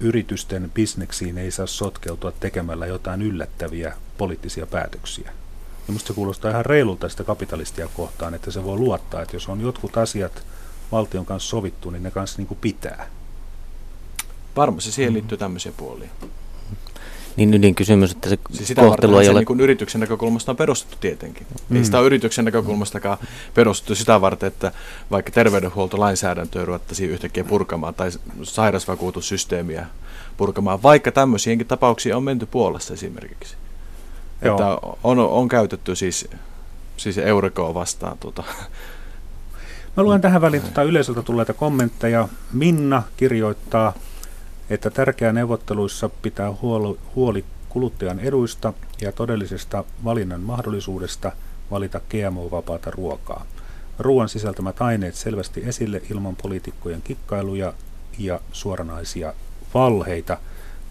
yritysten bisneksiin ei saa sotkeutua tekemällä jotain yllättäviä poliittisia päätöksiä. Ja minusta se kuulostaa ihan reilulta sitä kapitalistia kohtaan, että se voi luottaa, että jos on jotkut asiat valtion kanssa sovittu, niin ne kanssa niin kuin pitää. Varmasti siihen liittyy tämmöisiä puolia niin ydinkysymys, että se siis sitä kohtelu ei ole... Niin yrityksen näkökulmasta on perustettu tietenkin. Mm. Ei sitä ole yrityksen näkökulmastakaan perustettu sitä varten, että vaikka terveydenhuoltolainsäädäntöä ruvettaisiin yhtäkkiä purkamaan tai sairausvakuutussysteemiä purkamaan, vaikka tämmöisiäkin tapauksia on menty puolesta esimerkiksi. Joo. Että on, on käytetty siis, siis Eurekoa vastaan. Tuota. Mä luen tähän väliin tuota yleisöltä tulleita kommentteja. Minna kirjoittaa, että tärkeää neuvotteluissa pitää huoli, huoli kuluttajan eduista ja todellisesta valinnan mahdollisuudesta valita GMO-vapaata ruokaa. Ruoan sisältämät aineet selvästi esille ilman poliitikkojen kikkailuja ja suoranaisia valheita,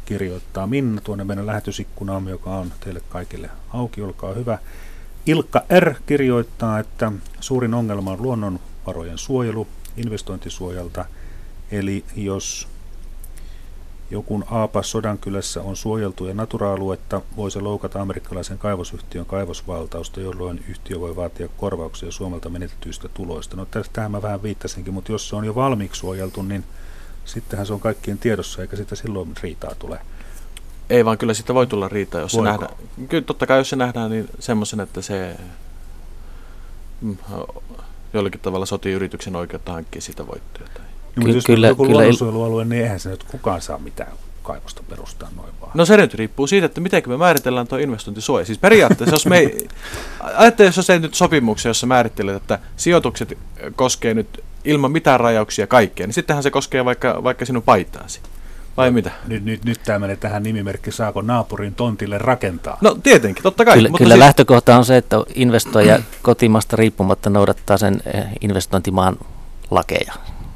kirjoittaa Minna tuonne meidän lähetysikkunaamme, joka on teille kaikille auki, olkaa hyvä. Ilkka R. kirjoittaa, että suurin ongelma on luonnonvarojen suojelu investointisuojalta, eli jos joku aapas Sodankylässä on suojeltuja natura-aluetta, voi se loukata amerikkalaisen kaivosyhtiön kaivosvaltausta, jolloin yhtiö voi vaatia korvauksia Suomelta menetetyistä tuloista. No tähän mä vähän viittasinkin, mutta jos se on jo valmiiksi suojeltu, niin sittenhän se on kaikkien tiedossa, eikä sitä silloin riitaa tule. Ei vaan kyllä sitä voi tulla riitaa, jos Voiko? se nähdään. Kyllä totta kai jos se nähdään niin semmoisen, että se mm, jollakin tavalla sotii yrityksen oikeutta hankkia sitä voittoja. Tai Ky- jos kyllä, joku kyllä luonnonsuojelualue, niin eihän se nyt kukaan saa mitään kaivosta perustaa noin vaan. No se nyt riippuu siitä, että miten me määritellään tuo investointisuoja. Siis periaatteessa, jos me *laughs* ajattele, jos sä nyt sopimuksia, jossa määrittelet, että sijoitukset koskee nyt ilman mitään rajauksia kaikkea, niin sittenhän se koskee vaikka, vaikka sinun paitaasi. Vai mitä? Nyt, nyt, nyt tämä menee tähän nimimerkki, saako naapurin tontille rakentaa? No tietenkin, totta kai. Kyllä, mutta kyllä si- lähtökohta on se, että investoija kotimasta riippumatta noudattaa sen eh, investointimaan lakeja.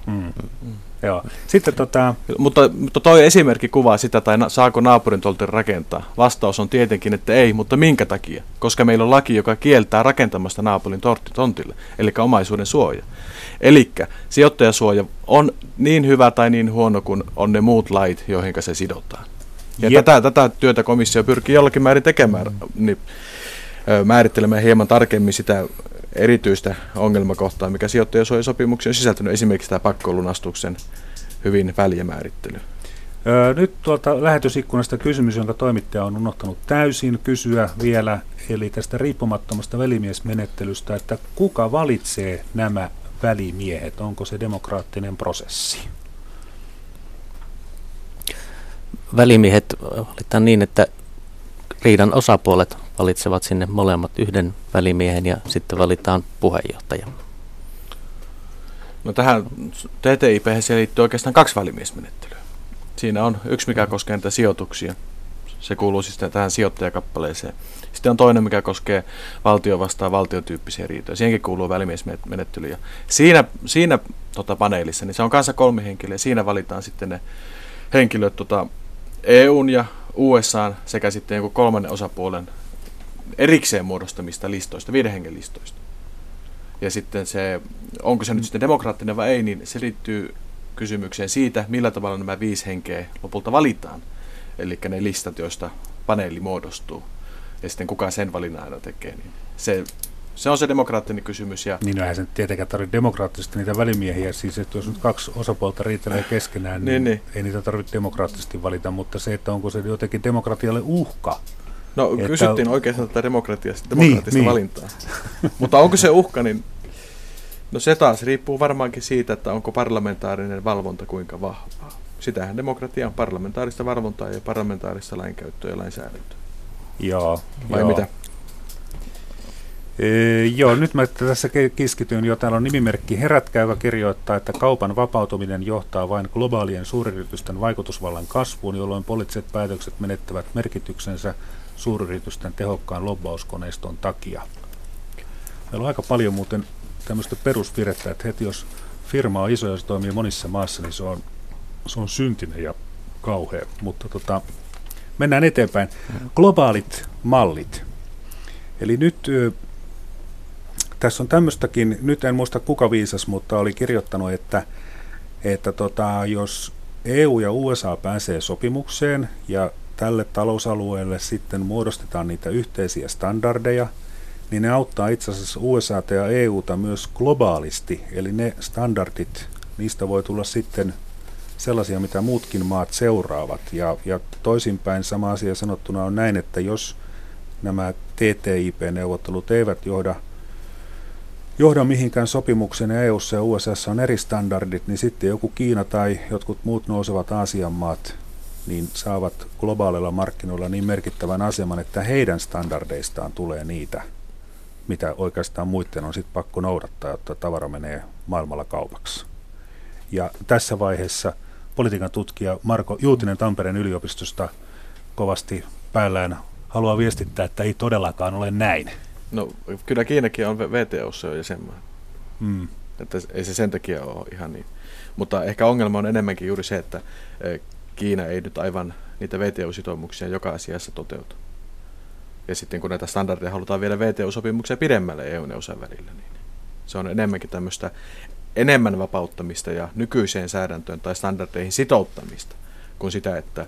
Mm. Mm. Joo. Sitten tota... mutta, mutta toi esimerkki kuvaa sitä, tai na, saako naapurin tolta rakentaa. Vastaus on tietenkin, että ei, mutta minkä takia? Koska meillä on laki, joka kieltää rakentamasta naapurin tontille, eli omaisuuden suoja. Eli sijoittajasuoja on niin hyvä tai niin huono kuin on ne muut lait, joihin se sidotaan. Ja tätä, tätä työtä komissio pyrkii jollakin määrin tekemään, niin, määrittelemään hieman tarkemmin sitä erityistä ongelmakohtaa, mikä sijoittajasuojasopimukseen on sisältynyt esimerkiksi tämä pakkolunastuksen hyvin väljämäärittely. Nyt tuolta lähetysikkunasta kysymys, jonka toimittaja on unohtanut täysin kysyä vielä, eli tästä riippumattomasta välimiesmenettelystä, että kuka valitsee nämä välimiehet? Onko se demokraattinen prosessi? Välimiehet valitaan niin, että riidan osapuolet valitsevat sinne molemmat yhden välimiehen ja sitten valitaan puheenjohtaja. No tähän TTIP liittyy oikeastaan kaksi välimiesmenettelyä. Siinä on yksi, mikä koskee näitä sijoituksia. Se kuuluu siis tähän sijoittajakappaleeseen. Sitten on toinen, mikä koskee valtio vastaan valtiotyyppisiä riitoja. Siihenkin kuuluu välimiesmenettely. siinä siinä tota, paneelissa, niin se on kanssa kolme henkilöä. Siinä valitaan sitten ne henkilöt tota, EUn ja USA sekä sitten joku kolmannen osapuolen erikseen muodostamista listoista, viiden hengen listoista. Ja sitten se, onko se nyt sitten demokraattinen vai ei, niin se liittyy kysymykseen siitä, millä tavalla nämä viisi henkeä lopulta valitaan. Eli ne listat, joista paneeli muodostuu. Ja sitten kuka sen valinnan aina tekee. Niin se, Se on se demokraattinen kysymys. Ja... Niin no, eihän se tietenkään tarvitse demokraattisesti niitä välimiehiä. Siis että jos nyt kaksi osapuolta riitelee keskenään, niin, niin, niin. ei niitä tarvitse demokraattisesti valita. Mutta se, että onko se jotenkin demokratialle uhka, No että... kysyttiin oikeastaan tätä demokratiasta, demokraattista niin, niin. valintaa. *laughs* Mutta onko se uhka, niin no se taas riippuu varmaankin siitä, että onko parlamentaarinen valvonta kuinka vahvaa. Sitähän demokratia on parlamentaarista valvontaa ja parlamentaarista lainkäyttöä ja lainsäädäntöä. Joo. Vai joo. mitä? Ee, joo, nyt mä tässä keskityn jo. Täällä on nimimerkki Herätkä, joka kirjoittaa, että kaupan vapautuminen johtaa vain globaalien suuryritysten vaikutusvallan kasvuun, jolloin poliittiset päätökset menettävät merkityksensä suuryritysten tehokkaan lobbauskoneiston takia. Meillä on aika paljon muuten tämmöistä perusvirettä, että heti jos firma on iso ja se toimii monissa maassa, niin se on, se on syntinen ja kauhea. Mutta tota, mennään eteenpäin. Globaalit mallit. Eli nyt tässä on tämmöistäkin, nyt en muista kuka viisas, mutta oli kirjoittanut, että, että tota, jos EU ja USA pääsee sopimukseen ja tälle talousalueelle sitten muodostetaan niitä yhteisiä standardeja, niin ne auttaa itse asiassa USA ja EUta myös globaalisti. Eli ne standardit, niistä voi tulla sitten sellaisia, mitä muutkin maat seuraavat. Ja, ja toisinpäin sama asia sanottuna on näin, että jos nämä TTIP-neuvottelut eivät johda, johda mihinkään sopimuksen ja EUssa ja USA on eri standardit, niin sitten joku Kiina tai jotkut muut nousevat Aasian maat niin saavat globaalilla markkinoilla niin merkittävän aseman, että heidän standardeistaan tulee niitä, mitä oikeastaan muiden on sitten pakko noudattaa, jotta tavara menee maailmalla kaupaksi. Ja tässä vaiheessa politiikan tutkija Marko Juutinen Tampereen yliopistosta kovasti päällään haluaa viestittää, että ei todellakaan ole näin. No kyllä Kiinakin on VTOssa jo jäsenmaa. Mm. Että ei se sen takia ole ihan niin. Mutta ehkä ongelma on enemmänkin juuri se, että eh, Kiina ei nyt aivan niitä VTO-sitoumuksia joka asiassa toteuta. Ja sitten kun näitä standardeja halutaan viedä VTO-sopimuksia pidemmälle EU- ja välillä, niin se on enemmänkin tämmöistä enemmän vapauttamista ja nykyiseen säädäntöön tai standardeihin sitouttamista kuin sitä, että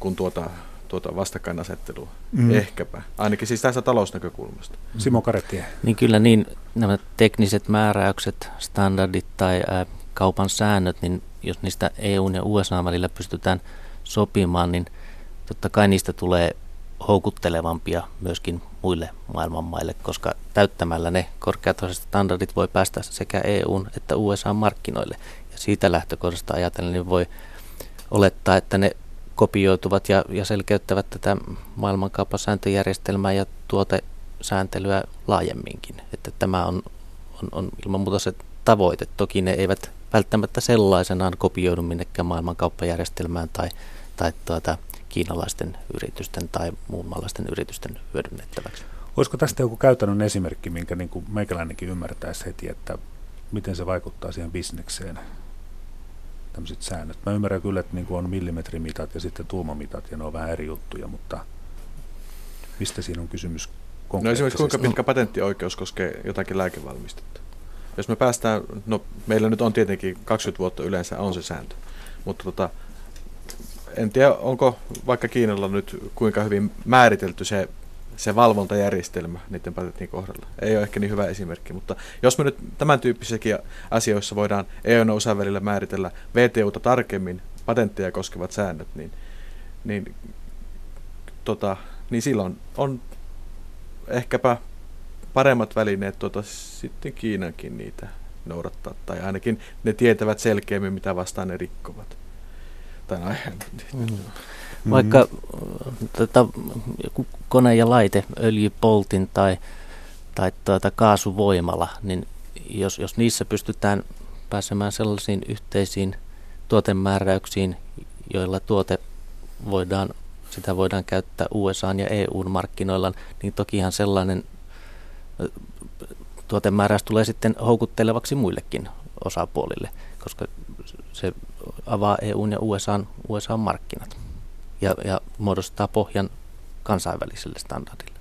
kun tuota, tuota vastakkainasettelua mm. ehkäpä, ainakin siis tässä talousnäkökulmasta. Simo Karettie. Niin kyllä niin, nämä tekniset määräykset, standardit tai ää, kaupan säännöt, niin jos niistä EUn ja USA välillä pystytään sopimaan, niin totta kai niistä tulee houkuttelevampia myöskin muille maailmanmaille, koska täyttämällä ne korkeatasoiset standardit voi päästä sekä EUn että USA markkinoille. Ja siitä lähtökohdasta ajatellen niin voi olettaa, että ne kopioituvat ja, ja selkeyttävät tätä maailmankaupasääntöjärjestelmää ja tuotesääntelyä laajemminkin. Että tämä on, on, on ilman muuta se tavoite. Toki ne eivät välttämättä sellaisenaan kopioidu minnekään maailmankauppajärjestelmään tai, tai tuota, kiinalaisten yritysten tai muunmaalaisten yritysten hyödynnettäväksi. Olisiko tästä joku käytännön esimerkki, minkä niin kuin meikäläinenkin ymmärtäisi heti, että miten se vaikuttaa siihen bisnekseen, tämmöiset säännöt. Mä ymmärrän kyllä, että niin kuin on millimetrimitat ja sitten tuumamitat, ja ne on vähän eri juttuja, mutta mistä siinä on kysymys No esimerkiksi kuinka pitkä patenttioikeus koskee jotakin lääkevalmistetta? Jos me päästään, no meillä nyt on tietenkin 20 vuotta yleensä on se sääntö, mutta tota, en tiedä, onko vaikka Kiinalla nyt kuinka hyvin määritelty se, se valvontajärjestelmä niiden patenttien kohdalla. Ei ole ehkä niin hyvä esimerkki, mutta jos me nyt tämän tyyppisissäkin asioissa voidaan EU- ja USA välillä määritellä VTUta tarkemmin patentteja koskevat säännöt, niin, niin, tota, niin silloin on ehkäpä paremmat välineet tuota, sitten Kiinankin niitä noudattaa, tai ainakin ne tietävät selkeämmin, mitä vastaan ne rikkovat. Tai no, mm. Vaikka joku kone ja laite, öljypoltin tai, tai tuota, kaasuvoimala, niin jos, jos niissä pystytään pääsemään sellaisiin yhteisiin tuotemääräyksiin, joilla tuote voidaan, sitä voidaan käyttää USA ja EUn markkinoilla, niin tokihan sellainen tuotemääräys tulee sitten houkuttelevaksi muillekin osapuolille, koska se avaa EUn ja USAn, USAn markkinat ja, ja muodostaa pohjan kansainväliselle standardille.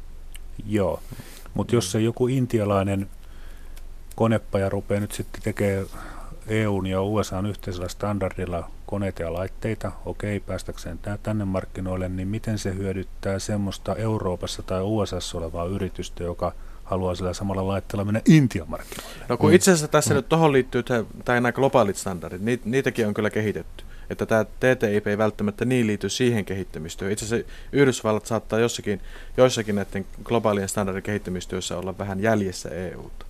Joo, mutta jos se joku intialainen konepaja rupeaa nyt sitten tekemään EUn ja USAn yhteisellä standardilla koneita ja laitteita, okei, päästäkseen tänne markkinoille, niin miten se hyödyttää semmoista Euroopassa tai USAssa olevaa yritystä, joka haluaa sillä samalla laitteella mennä Intian markkinoille? No kun mm. itse asiassa tässä mm. nyt tuohon liittyy tämä nämä globaalit standardit, niitäkin on kyllä kehitetty että tämä TTIP ei välttämättä niin liity siihen kehittämistyöhön. Itse asiassa Yhdysvallat saattaa jossakin, joissakin näiden globaalien standardin kehittämistyössä olla vähän jäljessä EUta.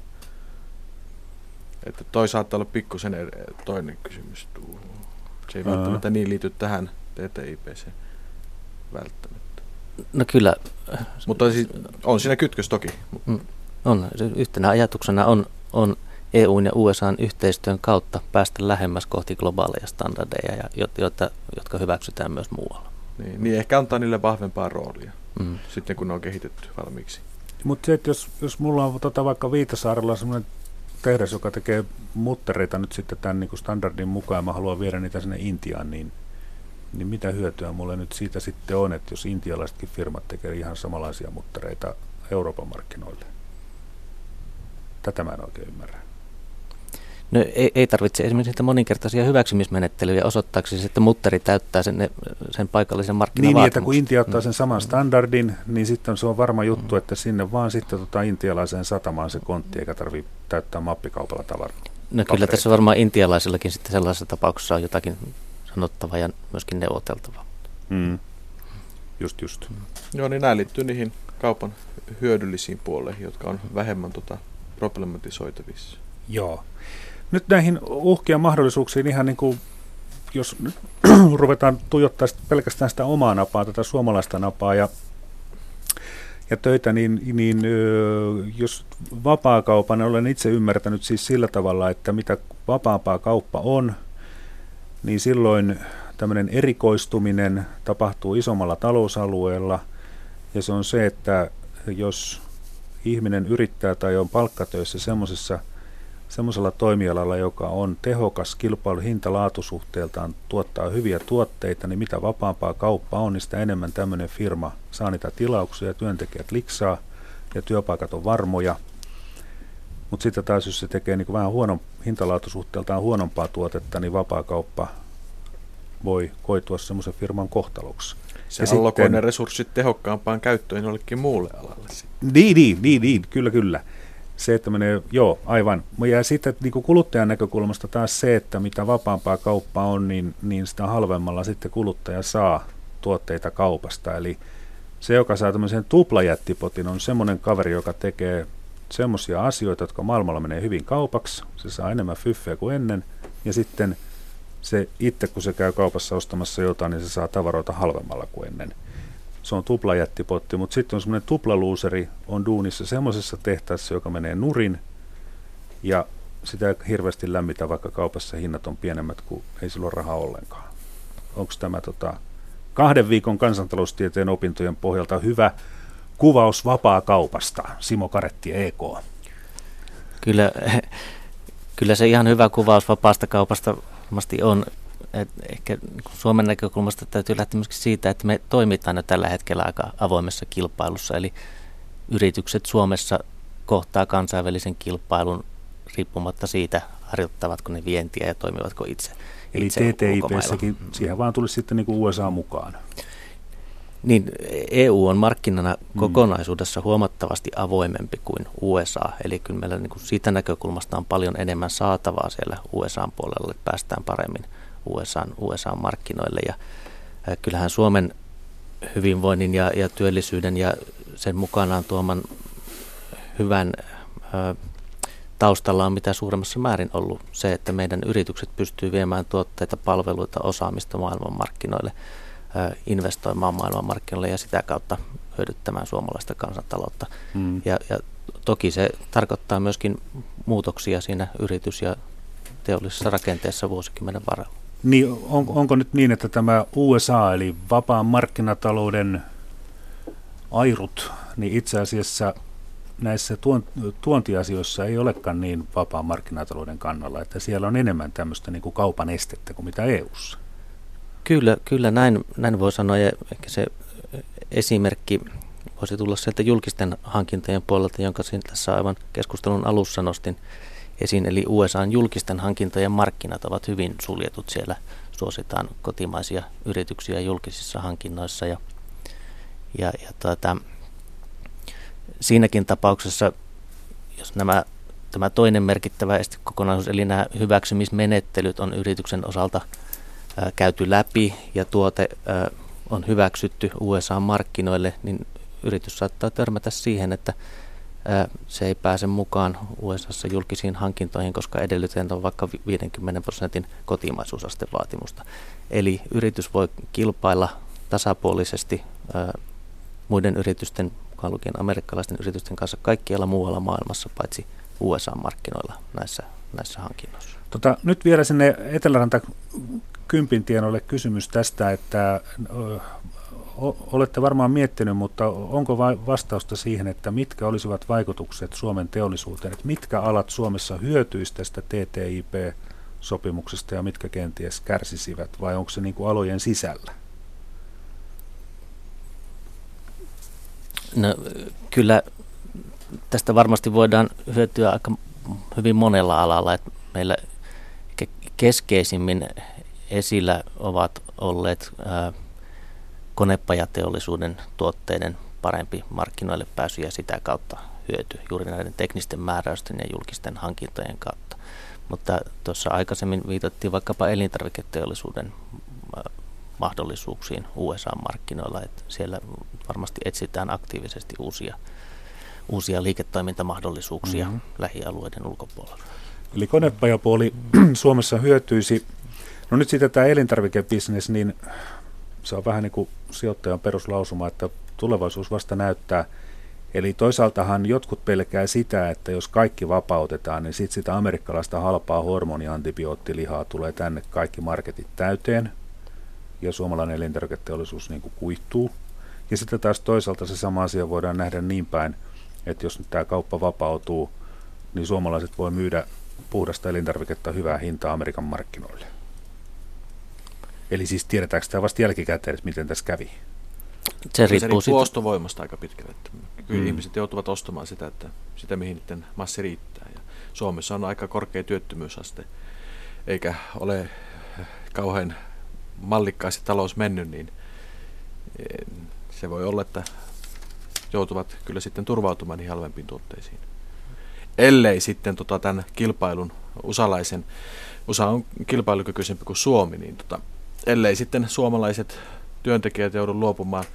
Että toi saattaa olla pikkusen toinen kysymys. Se ei välttämättä niin liity tähän TTIPseen välttämättä. No kyllä. Mutta siis on siinä kytkös toki. Mm, on. Yhtenä ajatuksena on, on EUn ja USAn yhteistyön kautta päästä lähemmäs kohti globaaleja standardeja, ja, joita, jotka hyväksytään myös muualla. Niin, niin ehkä antaa niille vahvempaa roolia mm. sitten, kun ne on kehitetty valmiiksi. Mutta se, että jos, jos mulla on tota, vaikka Viitasaarella sellainen tehdas, joka tekee muttereita nyt sitten tämän niin kuin standardin mukaan, ja mä haluan viedä niitä sinne Intiaan, niin, niin mitä hyötyä mulle nyt siitä sitten on, että jos intialaisetkin firmat tekee ihan samanlaisia muttereita Euroopan markkinoille? Tätä mä en oikein ymmärrä. No, ei, ei tarvitse esimerkiksi niitä moninkertaisia hyväksymismenettelyjä osoittaaksesi, että mutteri täyttää sen, sen paikallisen markkinavaatimuksen. Niin, niin, että kun Intia ottaa sen saman standardin, niin sitten se on varma juttu, että sinne vaan sitten tota intialaiseen satamaan se kontti, eikä tarvitse täyttää mappikaupalla tavaraa. No kyllä tässä varmaan intialaisillakin sitten sellaisessa tapauksessa on jotakin sanottavaa ja myöskin neuvoteltavaa. Mm. Just, just. Joo, niin nämä liittyy niihin kaupan hyödyllisiin puoleihin, jotka on vähemmän tota problematisoitavissa. Joo. Nyt näihin uhkia mahdollisuuksiin ihan niin kuin, jos *clears throat* ruvetaan tuijottaa pelkästään sitä omaa napaa, tätä suomalaista napaa ja, ja töitä, niin, niin jos vapaakaupan, olen itse ymmärtänyt siis sillä tavalla, että mitä vapaampaa kauppa on, niin silloin tämmöinen erikoistuminen tapahtuu isommalla talousalueella, ja se on se, että jos ihminen yrittää tai on palkkatöissä semmoisessa – semmoisella toimialalla, joka on tehokas kilpailu hinta-laatusuhteeltaan, tuottaa hyviä tuotteita, niin mitä vapaampaa kauppa on, niin sitä enemmän tämmöinen firma saa niitä tilauksia, työntekijät liksaa ja työpaikat on varmoja. Mutta sitten taas, jos se tekee niin vähän huonon, hintalaatusuhteeltaan huonompaa tuotetta, niin vapaakauppa voi koitua semmoisen firman kohtaloksi. Se allokoi ne resurssit tehokkaampaan käyttöön jollekin muulle alalle. Niin, niin, niin, niin, kyllä, kyllä se, että menee, joo, aivan. Ja sitten niin kuin kuluttajan näkökulmasta taas se, että mitä vapaampaa kauppa on, niin, niin sitä halvemmalla sitten kuluttaja saa tuotteita kaupasta. Eli se, joka saa tämmöisen tuplajättipotin, on semmoinen kaveri, joka tekee semmoisia asioita, jotka maailmalla menee hyvin kaupaksi. Se saa enemmän fyffeä kuin ennen. Ja sitten se itse, kun se käy kaupassa ostamassa jotain, niin se saa tavaroita halvemmalla kuin ennen se on tuplajättipotti, mutta sitten on semmoinen tuplaluuseri on duunissa semmoisessa tehtaassa, joka menee nurin ja sitä ei hirveästi lämmitä, vaikka kaupassa hinnat on pienemmät, kuin ei sillä ole rahaa ollenkaan. Onko tämä tota, kahden viikon kansantaloustieteen opintojen pohjalta hyvä kuvaus vapaa kaupasta? Simo Karetti, EK. Kyllä, *laughs* kyllä se ihan hyvä kuvaus vapaasta kaupasta varmasti on et ehkä Suomen näkökulmasta täytyy lähteä myöskin siitä, että me toimitaan jo tällä hetkellä aika avoimessa kilpailussa, eli yritykset Suomessa kohtaa kansainvälisen kilpailun riippumatta siitä, harjoittavatko ne vientiä ja toimivatko itse. Eli TTIPssäkin siihen vaan tulisi sitten niin kuin USA mukaan. Niin, EU on markkinana mm. kokonaisuudessa huomattavasti avoimempi kuin USA, eli kyllä meillä niin kuin siitä näkökulmasta on paljon enemmän saatavaa siellä USA-puolella, että päästään paremmin – USA, USA-markkinoille. Ja kyllähän Suomen hyvinvoinnin ja, ja työllisyyden ja sen mukanaan tuoman hyvän ö, taustalla on mitä suuremmassa määrin ollut se, että meidän yritykset pystyy viemään tuotteita, palveluita, osaamista maailmanmarkkinoille, ö, investoimaan maailmanmarkkinoille ja sitä kautta hyödyttämään suomalaista kansantaloutta. Mm. Ja, ja toki se tarkoittaa myöskin muutoksia siinä yritys- ja teollisessa rakenteessa vuosikymmenen varrella. Niin on, onko nyt niin, että tämä USA eli vapaan markkinatalouden airut, niin itse asiassa näissä tuon, tuontiasioissa ei olekaan niin vapaan markkinatalouden kannalla, että siellä on enemmän tämmöistä niin kuin kaupan estettä kuin mitä EU:ssa. Kyllä, kyllä näin, näin voi sanoa ja ehkä se esimerkki voisi tulla sieltä julkisten hankintojen puolelta, jonka tässä aivan keskustelun alussa nostin esiin. Eli USAn julkisten hankintojen markkinat ovat hyvin suljetut siellä. Suositaan kotimaisia yrityksiä julkisissa hankinnoissa ja, ja, ja tuota, siinäkin tapauksessa, jos nämä, tämä toinen merkittävä estekokonaisuus, eli nämä hyväksymismenettelyt on yrityksen osalta ää, käyty läpi ja tuote ää, on hyväksytty USA-markkinoille, niin yritys saattaa törmätä siihen, että se ei pääse mukaan USAssa julkisiin hankintoihin, koska edellytetään on vaikka 50 prosentin kotimaisuusastevaatimusta. Eli yritys voi kilpailla tasapuolisesti muiden yritysten, mukaan lukien amerikkalaisten yritysten kanssa kaikkialla muualla maailmassa, paitsi USA-markkinoilla näissä, näissä hankinnoissa. Tota, nyt vielä sinne Eteläranta Kympintienolle kysymys tästä, että olette varmaan miettinyt, mutta onko vastausta siihen, että mitkä olisivat vaikutukset Suomen teollisuuteen, että mitkä alat Suomessa hyötyisivät tästä TTIP-sopimuksesta ja mitkä kenties kärsisivät, vai onko se niin kuin alojen sisällä? No, kyllä tästä varmasti voidaan hyötyä aika hyvin monella alalla. Että meillä keskeisimmin esillä ovat olleet konepajateollisuuden tuotteiden parempi markkinoille pääsy ja sitä kautta hyöty juuri näiden teknisten määräysten ja julkisten hankintojen kautta. Mutta tuossa aikaisemmin viitattiin vaikkapa elintarviketeollisuuden mahdollisuuksiin USA-markkinoilla, että siellä varmasti etsitään aktiivisesti uusia, uusia liiketoimintamahdollisuuksia mm-hmm. lähialueiden ulkopuolella. Eli konepajapuoli *clears throat* Suomessa hyötyisi. No nyt sitten tämä elintarvikebisnes, niin se on vähän niin kuin sijoittajan peruslausuma, että tulevaisuus vasta näyttää. Eli toisaaltahan jotkut pelkää sitä, että jos kaikki vapautetaan, niin sitten sitä amerikkalaista halpaa hormoniantibioottilihaa tulee tänne kaikki marketit täyteen, ja suomalainen elintarviketeollisuus niin kuin kuihtuu. Ja sitten taas toisaalta se sama asia voidaan nähdä niin päin, että jos nyt tämä kauppa vapautuu, niin suomalaiset voi myydä puhdasta elintarviketta hyvää hintaa Amerikan markkinoille. Eli siis tiedetäänkö tämä vasta jälkikäteen, että miten tässä kävi? Se riippuu, se riippuu ostovoimasta aika pitkälle. Että kyllä mm. ihmiset joutuvat ostamaan sitä, että sitä mihin niiden massi riittää. Ja Suomessa on aika korkea työttömyysaste, eikä ole kauhean mallikkaasti talous mennyt, niin eh, se voi olla, että joutuvat kyllä sitten turvautumaan niihin halvempiin tuotteisiin. Ellei sitten tota, tämän kilpailun usalaisen, USA on kilpailukykyisempi kuin Suomi, niin tota, ellei sitten suomalaiset työntekijät joudu luopumaan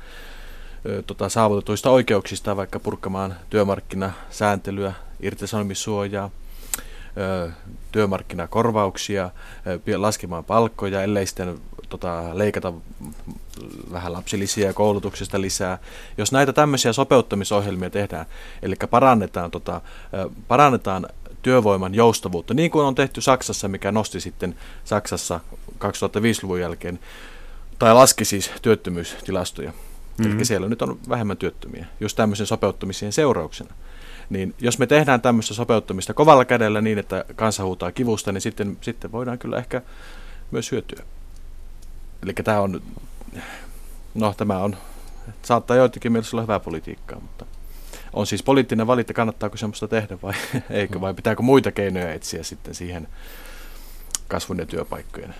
tota, saavutetuista oikeuksista, vaikka purkamaan työmarkkinasääntelyä, irtisanomissuojaa, työmarkkinakorvauksia, laskemaan palkkoja, ellei sitten tota, leikata vähän lapsilisiä koulutuksesta lisää. Jos näitä tämmöisiä sopeuttamisohjelmia tehdään, eli parannetaan, tota, parannetaan työvoiman joustavuutta, niin kuin on tehty Saksassa, mikä nosti sitten Saksassa 2005-luvun jälkeen, tai laski siis työttömyystilastoja. Mm-hmm. Eli siellä nyt on vähemmän työttömiä, just tämmöisen sopeuttamisen seurauksena. Niin jos me tehdään tämmöistä sopeuttamista kovalla kädellä niin, että kansa huutaa kivusta, niin sitten, sitten voidaan kyllä ehkä myös hyötyä. Eli tämä on, no tämä on, saattaa joitakin mielessä olla hyvää politiikkaa, mutta on siis poliittinen valinta, kannattaako semmoista tehdä vai *laughs* eikö, vai pitääkö muita keinoja etsiä sitten siihen kasvun ja työpaikkojen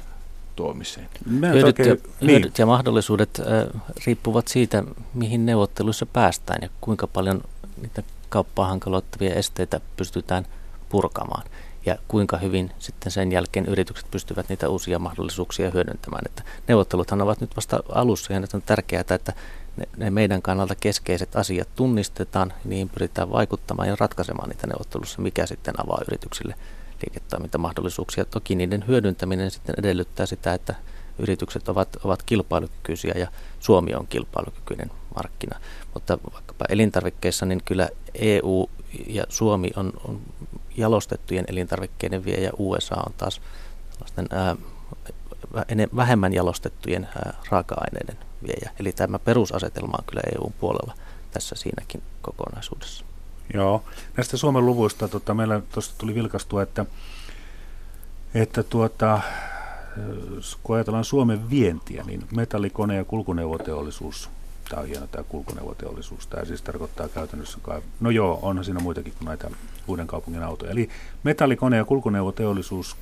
tuomiseen. Hyödyt, ja, niin. hyödyt ja mahdollisuudet äh, riippuvat siitä, mihin neuvotteluissa päästään ja kuinka paljon niitä kauppaa hankaloittavia esteitä pystytään purkamaan ja kuinka hyvin sitten sen jälkeen yritykset pystyvät niitä uusia mahdollisuuksia hyödyntämään. Että neuvotteluthan ovat nyt vasta alussa ja nyt on tärkeää, että ne, ne meidän kannalta keskeiset asiat tunnistetaan, niihin pyritään vaikuttamaan ja ratkaisemaan niitä neuvottelussa, mikä sitten avaa yrityksille liiketoimintamahdollisuuksia. Toki niiden hyödyntäminen sitten edellyttää sitä, että yritykset ovat, ovat kilpailukykyisiä ja Suomi on kilpailukykyinen markkina. Mutta vaikkapa elintarvikkeissa, niin kyllä EU ja Suomi on, on jalostettujen elintarvikkeiden vie ja USA on taas ää, vähemmän jalostettujen ää, raaka-aineiden viejä. Eli tämä perusasetelma on kyllä EUn puolella tässä siinäkin kokonaisuudessa. Joo, näistä Suomen luvuista tota, meillä tuosta tuli vilkastua, että, että tuota, kun ajatellaan Suomen vientiä, niin metallikone- ja kulkuneuvoteollisuus Tämä on hieno tämä kulkuneuvoteollisuus. Tämä siis tarkoittaa käytännössä, kai, no joo, onhan siinä muitakin kuin näitä uuden kaupungin autoja. Eli metallikone- ja kulkuneuvoteollisuus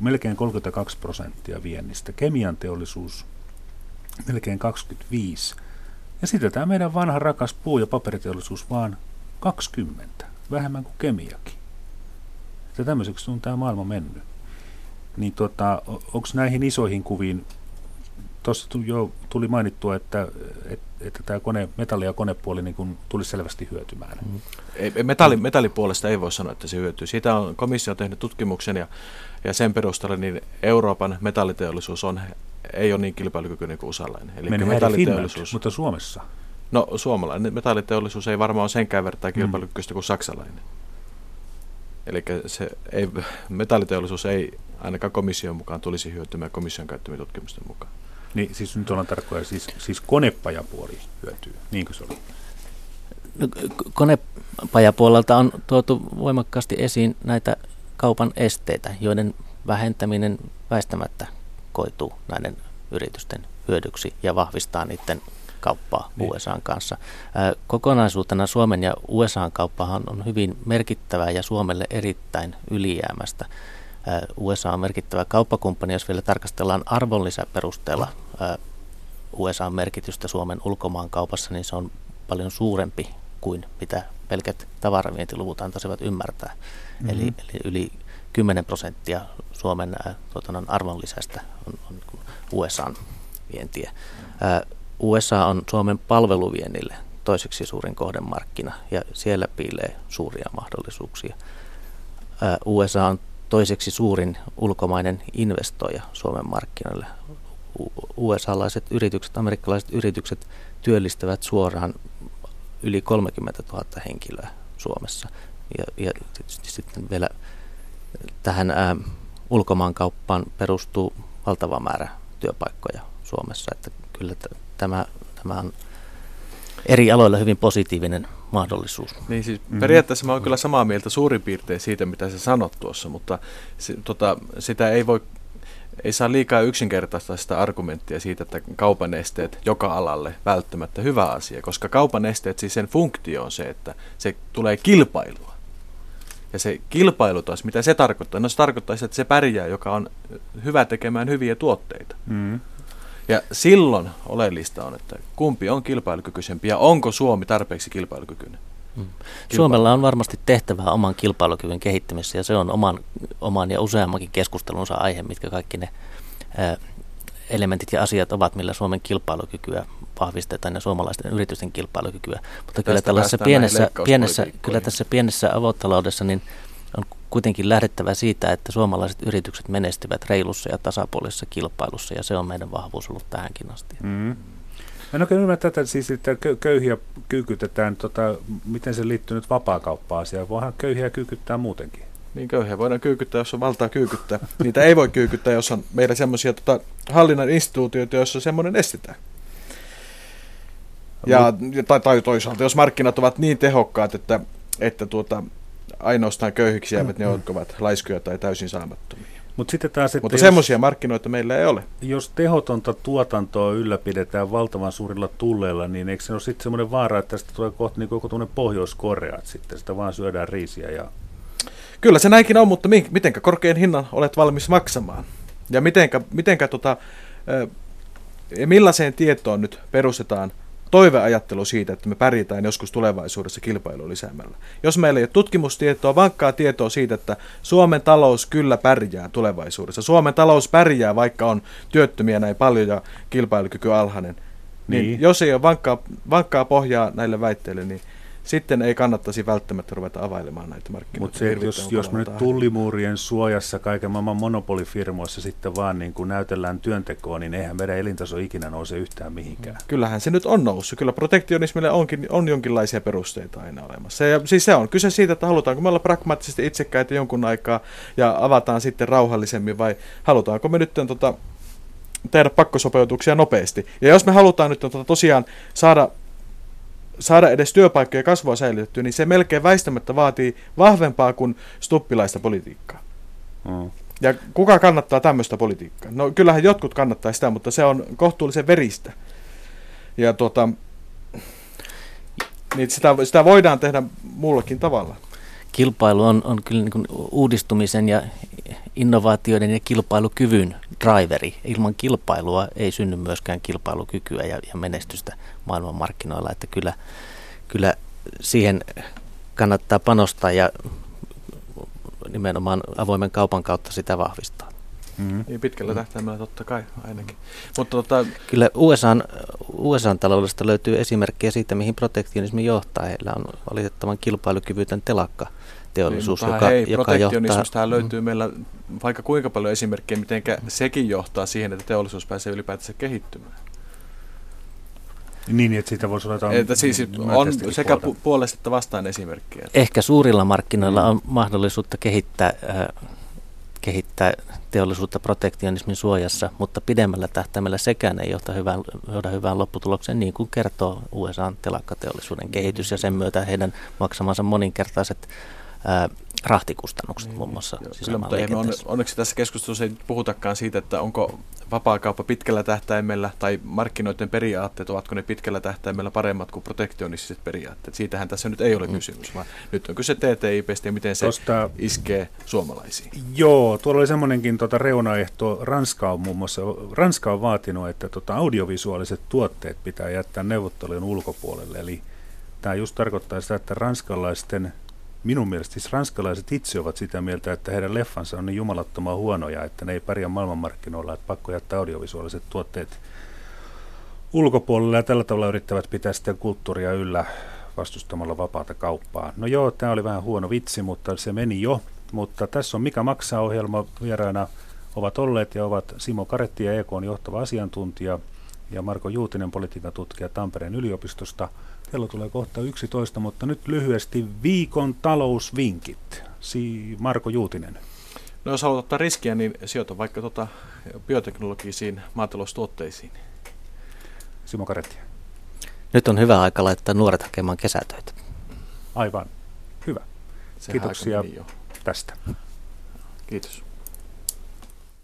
melkein 32 prosenttia viennistä. Kemian teollisuus melkein 25. Ja sitten tämä meidän vanha rakas puu- ja paperiteollisuus vaan 20, vähemmän kuin kemiakin. Että tämmöiseksi on tämä maailma mennyt. Niin tota, onko näihin isoihin kuviin, tuossa jo tuli mainittua, että, että, että tämä kone, metalli- ja konepuoli niin kuin tuli selvästi hyötymään. Mm. Ei, metalli, metallipuolesta ei voi sanoa, että se hyötyy. Siitä on komissio tehnyt tutkimuksen ja, ja sen perusteella niin Euroopan metalliteollisuus on, ei ole niin kilpailukykyinen kuin usalainen. Eli metalliteollisuus. Finland, mutta Suomessa? No suomalainen metalliteollisuus ei varmaan ole senkään verran mm. kilpailukykyistä kuin saksalainen. Eli se ei, metalliteollisuus ei ainakaan komission mukaan tulisi hyötymään komission käyttämien tutkimusten mukaan. Niin, siis nyt ollaan tarkkoja, siis, siis konepajapuoli hyötyy, niin kuin se oli? No, konepajapuolelta on tuotu voimakkaasti esiin näitä kaupan esteitä, joiden vähentäminen väistämättä koituu näiden yritysten hyödyksi ja vahvistaa niiden kauppaa niin. USAn kanssa. Kokonaisuutena Suomen ja USAn kauppahan on hyvin merkittävää ja Suomelle erittäin ylijäämästä. USA on merkittävä kauppakumppani, jos vielä tarkastellaan arvonlisäperusteella USA merkitystä Suomen ulkomaan kaupassa, niin se on paljon suurempi kuin mitä pelkät tavaravientiluvut antaisivat ymmärtää. Mm-hmm. Eli, eli yli 10 prosenttia Suomen ää, arvonlisästä on, on USAn vientiä. Ää, USA on Suomen palveluviennille toiseksi suurin kohdemarkkina ja siellä piilee suuria mahdollisuuksia. USA on toiseksi suurin ulkomainen investoija Suomen markkinoille. USA-laiset yritykset, amerikkalaiset yritykset työllistävät suoraan yli 30 000 henkilöä Suomessa. Ja, ja sitten vielä tähän ää, ulkomaankauppaan perustuu valtava määrä työpaikkoja Suomessa, että kyllä t- tämä, tämä on eri aloilla hyvin positiivinen mahdollisuus. Niin siis mm-hmm. periaatteessa mä oon kyllä samaa mieltä suurin piirtein siitä, mitä sä sanot tuossa, mutta se, tota, sitä ei voi ei saa liikaa yksinkertaista sitä argumenttia siitä, että kaupan esteet joka alalle välttämättä hyvä asia, koska kaupan esteet, siis sen funktio on se, että se tulee kilpailua. Ja se kilpailu taas, mitä se tarkoittaa? No se tarkoittaa sitä, että se pärjää, joka on hyvä tekemään hyviä tuotteita. Mm. Ja silloin oleellista on, että kumpi on kilpailukykyisempi ja onko Suomi tarpeeksi kilpailukykyinen. Mm. Suomella on varmasti tehtävää oman kilpailukyvyn kehittämisessä ja se on oman, oman ja useammankin keskustelunsa aihe, mitkä kaikki ne ää, elementit ja asiat ovat, millä Suomen kilpailukykyä vahvistetaan ja suomalaisten yritysten kilpailukykyä. Mutta kyllä, tällaisessa pienessä, pienessä, kyllä tässä pienessä avotaloudessa niin on kuitenkin lähdettävä siitä, että suomalaiset yritykset menestyvät reilussa ja tasapuolisessa kilpailussa, ja se on meidän vahvuus ollut tähänkin asti. Mm. En oikein ymmärrä tätä, siis, että köyhiä kyykytetään, tota, miten se liittyy nyt vapaa-kauppa-asiaan. Voihan köyhiä kyykyttää muutenkin. Niin köyhiä voidaan kyykyttää, jos on valtaa kyykyttää. Niitä ei voi kyykyttää, jos on meillä semmoisia tota, hallinnan instituutioita, joissa semmoinen estetään. Ja, tai, tai toisaalta, jos markkinat ovat niin tehokkaat, että, että tuota, ainoastaan köyhiksi jäävät ne, jotka ovat laiskuja tai täysin saamattomia. Mut sitten taas, että Mutta semmoisia markkinoita meillä ei ole. Jos tehotonta tuotantoa ylläpidetään valtavan suurilla tulleilla, niin eikö se ole sitten semmoinen vaara, että tästä tulee kohta niin koko tuonne Pohjois-Korea, että sitten sitä vaan syödään riisiä ja... Kyllä se näinkin on, mutta mitenkä korkean hinnan olet valmis maksamaan? Ja mitenkä, mitenkä tota, millaiseen tietoon nyt perustetaan toiveajattelu siitä, että me pärjätään joskus tulevaisuudessa kilpailu lisäämällä. Jos meillä ei ole tutkimustietoa, vankkaa tietoa siitä, että Suomen talous kyllä pärjää tulevaisuudessa. Suomen talous pärjää, vaikka on työttömiä näin paljon ja kilpailukyky alhainen. Niin, niin jos ei ole vankkaa, vankkaa pohjaa näille väitteille, niin sitten ei kannattaisi välttämättä ruveta availemaan näitä markkinoita. Mutta se, jos, jos me nyt tullimuurien suojassa kaiken maailman monopolifirmoissa sitten vaan niin kuin näytellään työntekoa, niin eihän meidän elintaso ikinä nouse yhtään mihinkään. Kyllähän se nyt on noussut. Kyllä protektionismille onkin, on jonkinlaisia perusteita aina olemassa. Ja siis se on kyse siitä, että halutaanko me olla pragmaattisesti itsekkäitä jonkun aikaa ja avataan sitten rauhallisemmin vai halutaanko me nyt tota, tehdä pakkosopeutuksia nopeasti. Ja jos me halutaan nyt tota, tosiaan saada saada edes työpaikkoja ja kasvua säilytettyä, niin se melkein väistämättä vaatii vahvempaa kuin stuppilaista politiikkaa. Mm. Ja kuka kannattaa tämmöistä politiikkaa? No kyllähän jotkut kannattaa sitä, mutta se on kohtuullisen veristä. Ja tuota, niin sitä, sitä voidaan tehdä muullakin tavalla. Kilpailu on, on kyllä niin kuin uudistumisen ja innovaatioiden ja kilpailukyvyn driveri. Ilman kilpailua ei synny myöskään kilpailukykyä ja, ja menestystä maailmanmarkkinoilla, että kyllä, kyllä siihen kannattaa panostaa ja nimenomaan avoimen kaupan kautta sitä vahvistaa. Mm-hmm. Niin pitkällä tähtäimellä totta kai ainakin. Mutta tota... Kyllä USAn, USAn taloudesta löytyy esimerkkejä siitä, mihin protektionismi johtaa. Heillä on valitettavan kilpailukyvytön telakka teollisuus, niin, joka, hei, joka johtaa... löytyy mm. meillä vaikka kuinka paljon esimerkkejä, miten sekin johtaa siihen, että teollisuus pääsee ylipäätänsä kehittymään. Niin, että siitä voisi olla että siis on sekä pu- puolesta että vastaan esimerkkejä. Ehkä suurilla markkinoilla mm. on mahdollisuutta kehittää, äh, kehittää teollisuutta protektionismin suojassa, mutta pidemmällä tähtäimellä sekään ei johta hyvään, johda hyvään lopputulokseen, niin kuin kertoo USA telakkateollisuuden kehitys ja sen myötä heidän maksamansa moninkertaiset ää, rahtikustannukset niin, muun muassa Kyllä, mutta ei on, onneksi tässä keskustelussa ei puhutakaan siitä, että onko vapaakauppa pitkällä tähtäimellä tai markkinoiden periaatteet, ovatko ne pitkällä tähtäimellä paremmat kuin protektionistiset periaatteet. Siitähän tässä nyt ei ole mm. kysymys, vaan nyt on kyse TTIPstä ja miten se Tosta, iskee suomalaisiin. Joo, tuolla oli semmoinenkin tota reunaehto. Ranska on muun muassa, Ranska on vaatinut, että tota audiovisuaaliset tuotteet pitää jättää neuvottelujen ulkopuolelle. Eli tämä just tarkoittaa sitä, että ranskalaisten minun mielestä siis ranskalaiset itse ovat sitä mieltä, että heidän leffansa on niin jumalattoman huonoja, että ne ei pärjää maailmanmarkkinoilla, että pakko jättää audiovisuaaliset tuotteet ulkopuolelle ja tällä tavalla yrittävät pitää sitten kulttuuria yllä vastustamalla vapaata kauppaa. No joo, tämä oli vähän huono vitsi, mutta se meni jo. Mutta tässä on Mikä maksaa ohjelma vieraana ovat olleet ja ovat Simo Karetti ja EKn johtava asiantuntija ja Marko Juutinen, politiikan tutkija Tampereen yliopistosta – Kello tulee kohta 11, mutta nyt lyhyesti viikon talousvinkit. Si Marko Juutinen. No jos haluat ottaa riskiä, niin sijoita vaikka tuota bioteknologisiin maataloustuotteisiin. Simo Karetti. Nyt on hyvä aika laittaa nuoret hakemaan kesätöitä. Aivan. Hyvä. Sehän Kiitoksia tästä. Kiitos.